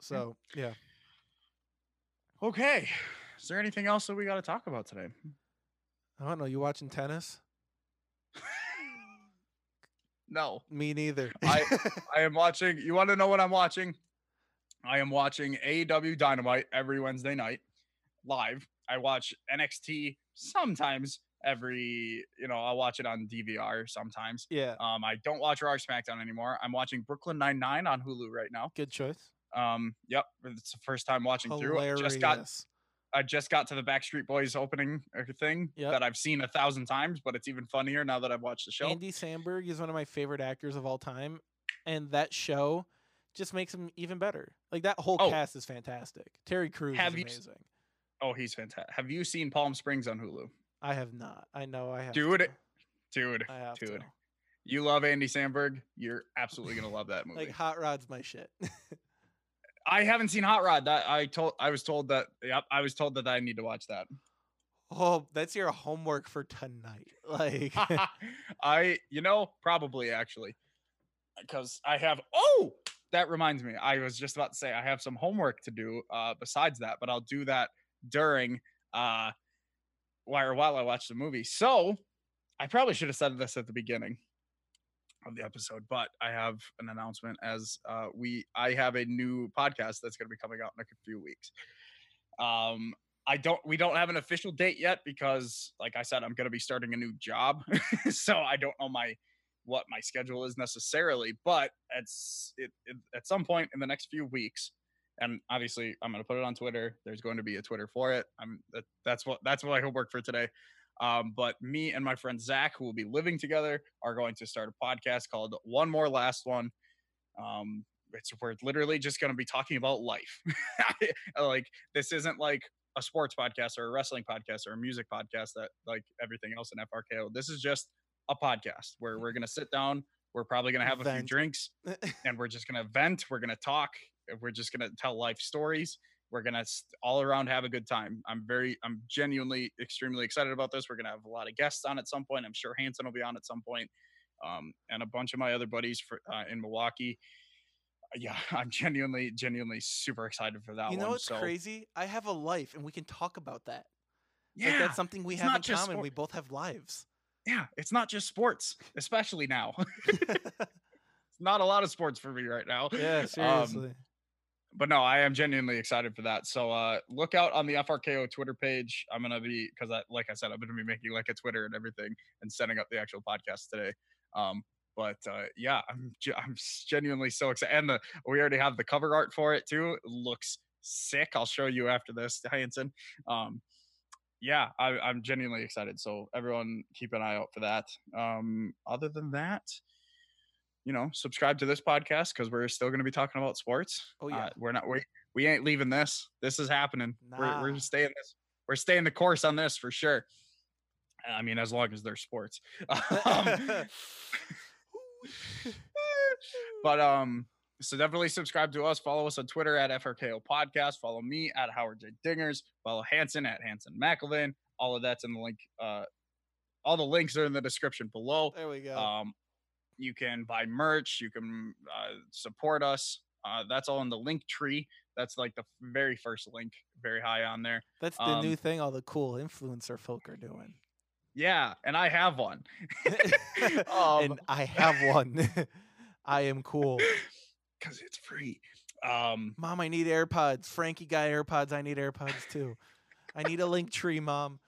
So hmm. yeah, Okay. Is there anything else that we got to talk about today? I don't know. You watching tennis? no. Me neither. I I am watching. You want to know what I'm watching? I am watching AEW Dynamite every Wednesday night live. I watch NXT sometimes every, you know, I'll watch it on DVR sometimes. yeah, Um, I don't watch Raw SmackDown anymore. I'm watching Brooklyn Nine Nine on Hulu right now. good choice. Um, yep, it's the first time watching through. I Just got I just got to the Backstreet Boys opening uh, thing Yep. that I've seen a thousand times, but it's even funnier now that I've watched the show. Andy Samberg is one of my favorite actors of all time, and that show just makes him even better. Like that whole Oh. cast is fantastic. Terry Crews Have is you amazing. oh, he's fantastic. Have you seen Palm Springs on Hulu? I have not. I know I have. Dude, to. Dude, I have dude. to. You love Andy Samberg. You're absolutely gonna love that movie. Like Hot Rod's my shit. I haven't seen Hot Rod. That I told I was told that yep, I was told that I need to watch that. oh, that's your homework for tonight. Like I you know, probably actually. Because I have oh that reminds me. I was just about to say I have some homework to do uh besides that, but I'll do that during uh while I watch the movie. So I probably should have said this at the beginning of the episode, but I have an announcement as uh we I have a new podcast that's gonna be coming out in a few weeks. Um I don't we don't have an official date yet because like I said, I'm gonna be starting a new job. so I don't know my what my schedule is necessarily, but it's it, it at some point in the next few weeks, and obviously I'm gonna put it on Twitter. There's going to be a Twitter for it. I'm that, that's what that's what I homework for today. Um, but me and my friend Zach, who will be living together, are going to start a podcast called One More Last One. Um, it's we're literally just going to be talking about life. like this isn't like a sports podcast or a wrestling podcast or a music podcast that like everything else in FRKO. This is just a podcast where we're going to sit down. We're probably going to have a few drinks and we're just going to vent. We're going to talk. We're just going to tell life stories. We're going to all around have a good time. I'm very, I'm genuinely extremely excited about this. We're going to have a lot of guests on at some point. I'm sure Hanson will be on at some point, um, and a bunch of my other buddies for, uh, in Milwaukee. Yeah, I'm genuinely, genuinely super excited for that you know one. what's so, crazy? I have a life, and we can talk about that. Yeah, Like that's something we have in common. sport- We both have lives. yeah, it's not just sports, especially now. it's not a lot of sports for me right now. yeah, Um, seriously. But no, I am genuinely excited for that. So uh look out on the FRKO Twitter page. I'm gonna be because I like I said, I'm gonna be making like a Twitter and everything and setting up the actual podcast today. Um but uh yeah, I'm I'm genuinely so excited. And the we already have the cover art for it too. It looks sick. I'll show you after this, Hanson. Um yeah, I, I'm genuinely excited. So everyone keep an eye out for that. Um other than that, you know, subscribe to this podcast because we're still going to be talking about sports. Oh, yeah. Uh, we're not we we ain't leaving this. This is happening. We're we're staying this. We're staying the course on this for sure. I mean, as long as they're sports. Um, but um, so definitely subscribe to us. Follow us on Twitter at FRKO Podcast. Follow me at Howard J Dingers. Follow Hanson at Hanson McElvain. All of that's in the link. Uh, all the links are in the description below. there we go. Um, you can buy merch. You can uh, support us. Uh, that's all in the link tree. That's like the very first link, very high on there. That's the um, new thing all the cool influencer folk are doing. Yeah, and I have one. Um, and I have one. I am cool. because it's free. Um, Mom, I need AirPods. Frankie got AirPods. I need AirPods too. I need a link tree, Mom.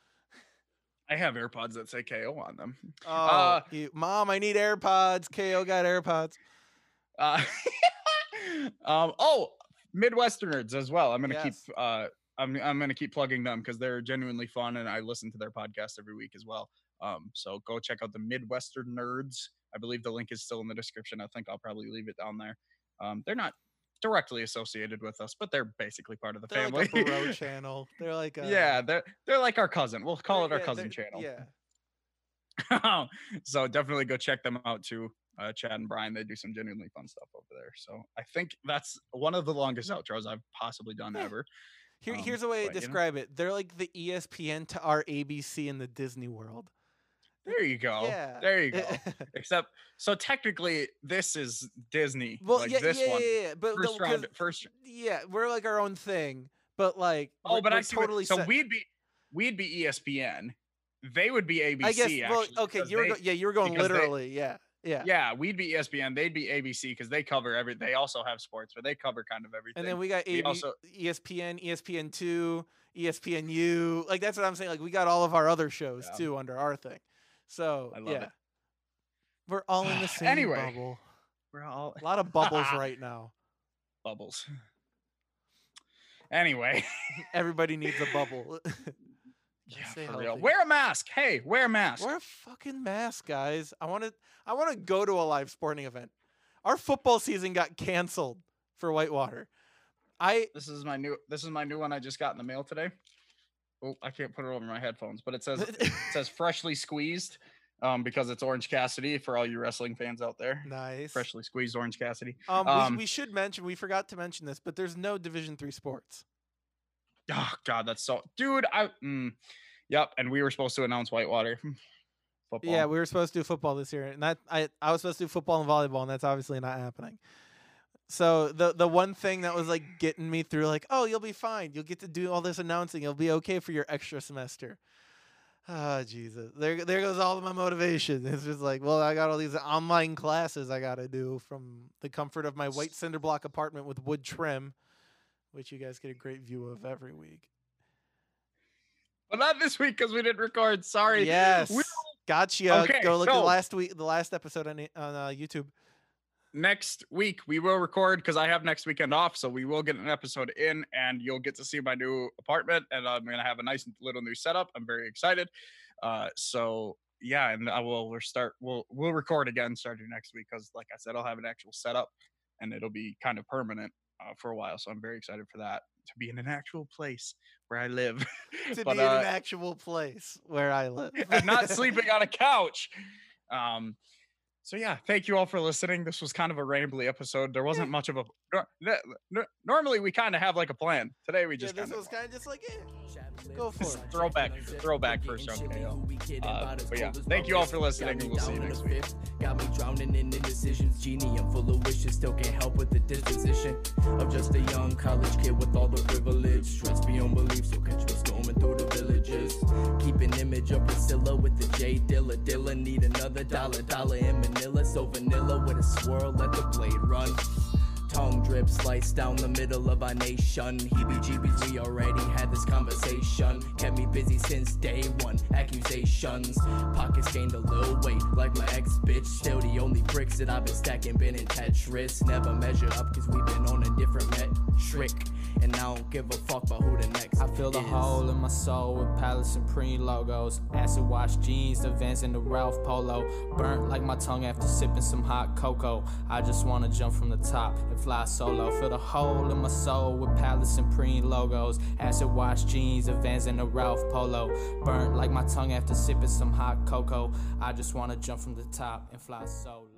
I have AirPods that say KO on them. Oh, Uh, you- Mom, I need AirPods. KO got AirPods. Uh, um, oh, Midwesterners as well. I'm gonna Yes. keep. Uh, I'm I'm gonna keep plugging them because they're genuinely fun, and I listen to their podcast every week as well. Um, so go check out the Midwestern Nerds. I believe the link is still in the description. I think I'll probably leave it down there. Um, they're not directly associated with us, but they're basically part of the They're family. like bro channel. They're like a, yeah, they're they're like our cousin. We'll call it our yeah, cousin channel. Yeah. so definitely go check them out too. Uh, Chad and Brian, they do some genuinely fun stuff over there. So I think that's one of the longest outros I've possibly done Yeah. ever. Here, Um, here's a way to but, you know. describe it. They're like the ESPN to our ABC in the Disney world. There you go. yeah. There you go. Except, so technically, this is Disney. well, like yeah, this yeah, one, yeah, yeah, but first the- round, first. yeah, we're like our own thing. But like, Oh, but I totally so set- we'd be, we'd be ESPN. They would be ABC. I guess. well, actually, okay, you were they- go- yeah, you were going because they- literally. yeah, yeah, yeah, we'd be ESPN. They'd be ABC because they cover every. They also have sports, but they cover kind of everything. And then we got we also- ESPN, ESPN two, ESPNU. Like that's what I'm saying. Like we got all of our other shows Yeah. too under our thing. So I love yeah, it. we're all in the same Anyway. bubble. we're all A lot of bubbles right now. bubbles. Anyway, Everybody needs a bubble. yeah, for real. Wear a mask. Hey, wear a mask. Wear a fucking mask, guys. I want to. I want to go to a live sporting event. Our football season got canceled for Whitewater. I This is my new. This is my new one. I just got in the mail today. Oh, I can't put it over my headphones, but it says it says freshly squeezed, um, because it's Orange Cassidy for all you wrestling fans out there. nice. Freshly squeezed Orange Cassidy. Um, um, we, we should mention we forgot to mention this, but there's no Division three sports. Oh God, that's so, dude. I. Mm, yep, and we were supposed to announce Whitewater. Football. Yeah, we were supposed to do football this year, and that I I was supposed to do football and volleyball, and that's obviously not happening. So the the one thing that was like getting me through, like, oh, you'll be fine. You'll get to do all this announcing. You'll be okay for your extra semester. Ah, Jesus. There there goes all of my motivation. It's just like, well, I got all these online classes I got to do from the comfort of my white cinder block apartment with wood trim, which you guys get a great view of every week. but not this week because we didn't record. Sorry. Yes. We- Gotcha. Okay, Go look at the last week, the last episode on on uh, YouTube. Next week we will record because I have next weekend off, so we will get an episode in, and you'll get to see my new apartment, and I'm gonna have a nice little new setup. I'm very excited. Uh, so yeah, and I will we'll start we'll we'll record again starting next week because, like I said, I'll have an actual setup, and it'll be kind of permanent uh, for a while. So I'm very excited for that to be in an actual place where I live, to but be in uh, an actual place where I live. and not sleeping on a couch. Um, so yeah, thank you all for listening. This was kind of a rambly episode. There wasn't much of a. nor- n- n- Normally we kind of have like a plan. Today we Yeah, just this kind was of kind of just like, eh, go for Just it. throwback, throwback first round KO. Uh, but yeah, thank you all for listening, and we'll see you next week. Got me drowning in indecisions. Genie, I'm full of wishes. Still can't help with the disposition of just a young college kid with all the privilege. Stress beyond belief, so catch me storming through the villages. Keep an image of Priscilla with the J Dilla. Dilla need another dollar, dollar in Manila. So vanilla with a swirl, let the blade run. Tongue drip sliced down the middle of our nation. Heebie jeebies, we already had this conversation. Kept me busy since day one. Accusations, pockets gained a little weight, like my ex bitch. Still the only bricks that I've been stacking been in Tetris. Never measure up, cause we've been on a different metric. And I don't give a fuck about who the next I feel the hole in my soul with Palace Supreme logos. Acid wash jeans, the Vans and the Ralph Polo. Burnt like my tongue after sipping some hot cocoa. I just wanna jump from the top and fly solo. Feel the hole in my soul with Palace Supreme logos. Acid wash jeans, the Vans and the Ralph Polo. Burnt like my tongue after sipping some hot cocoa. I just wanna jump from the top and fly solo.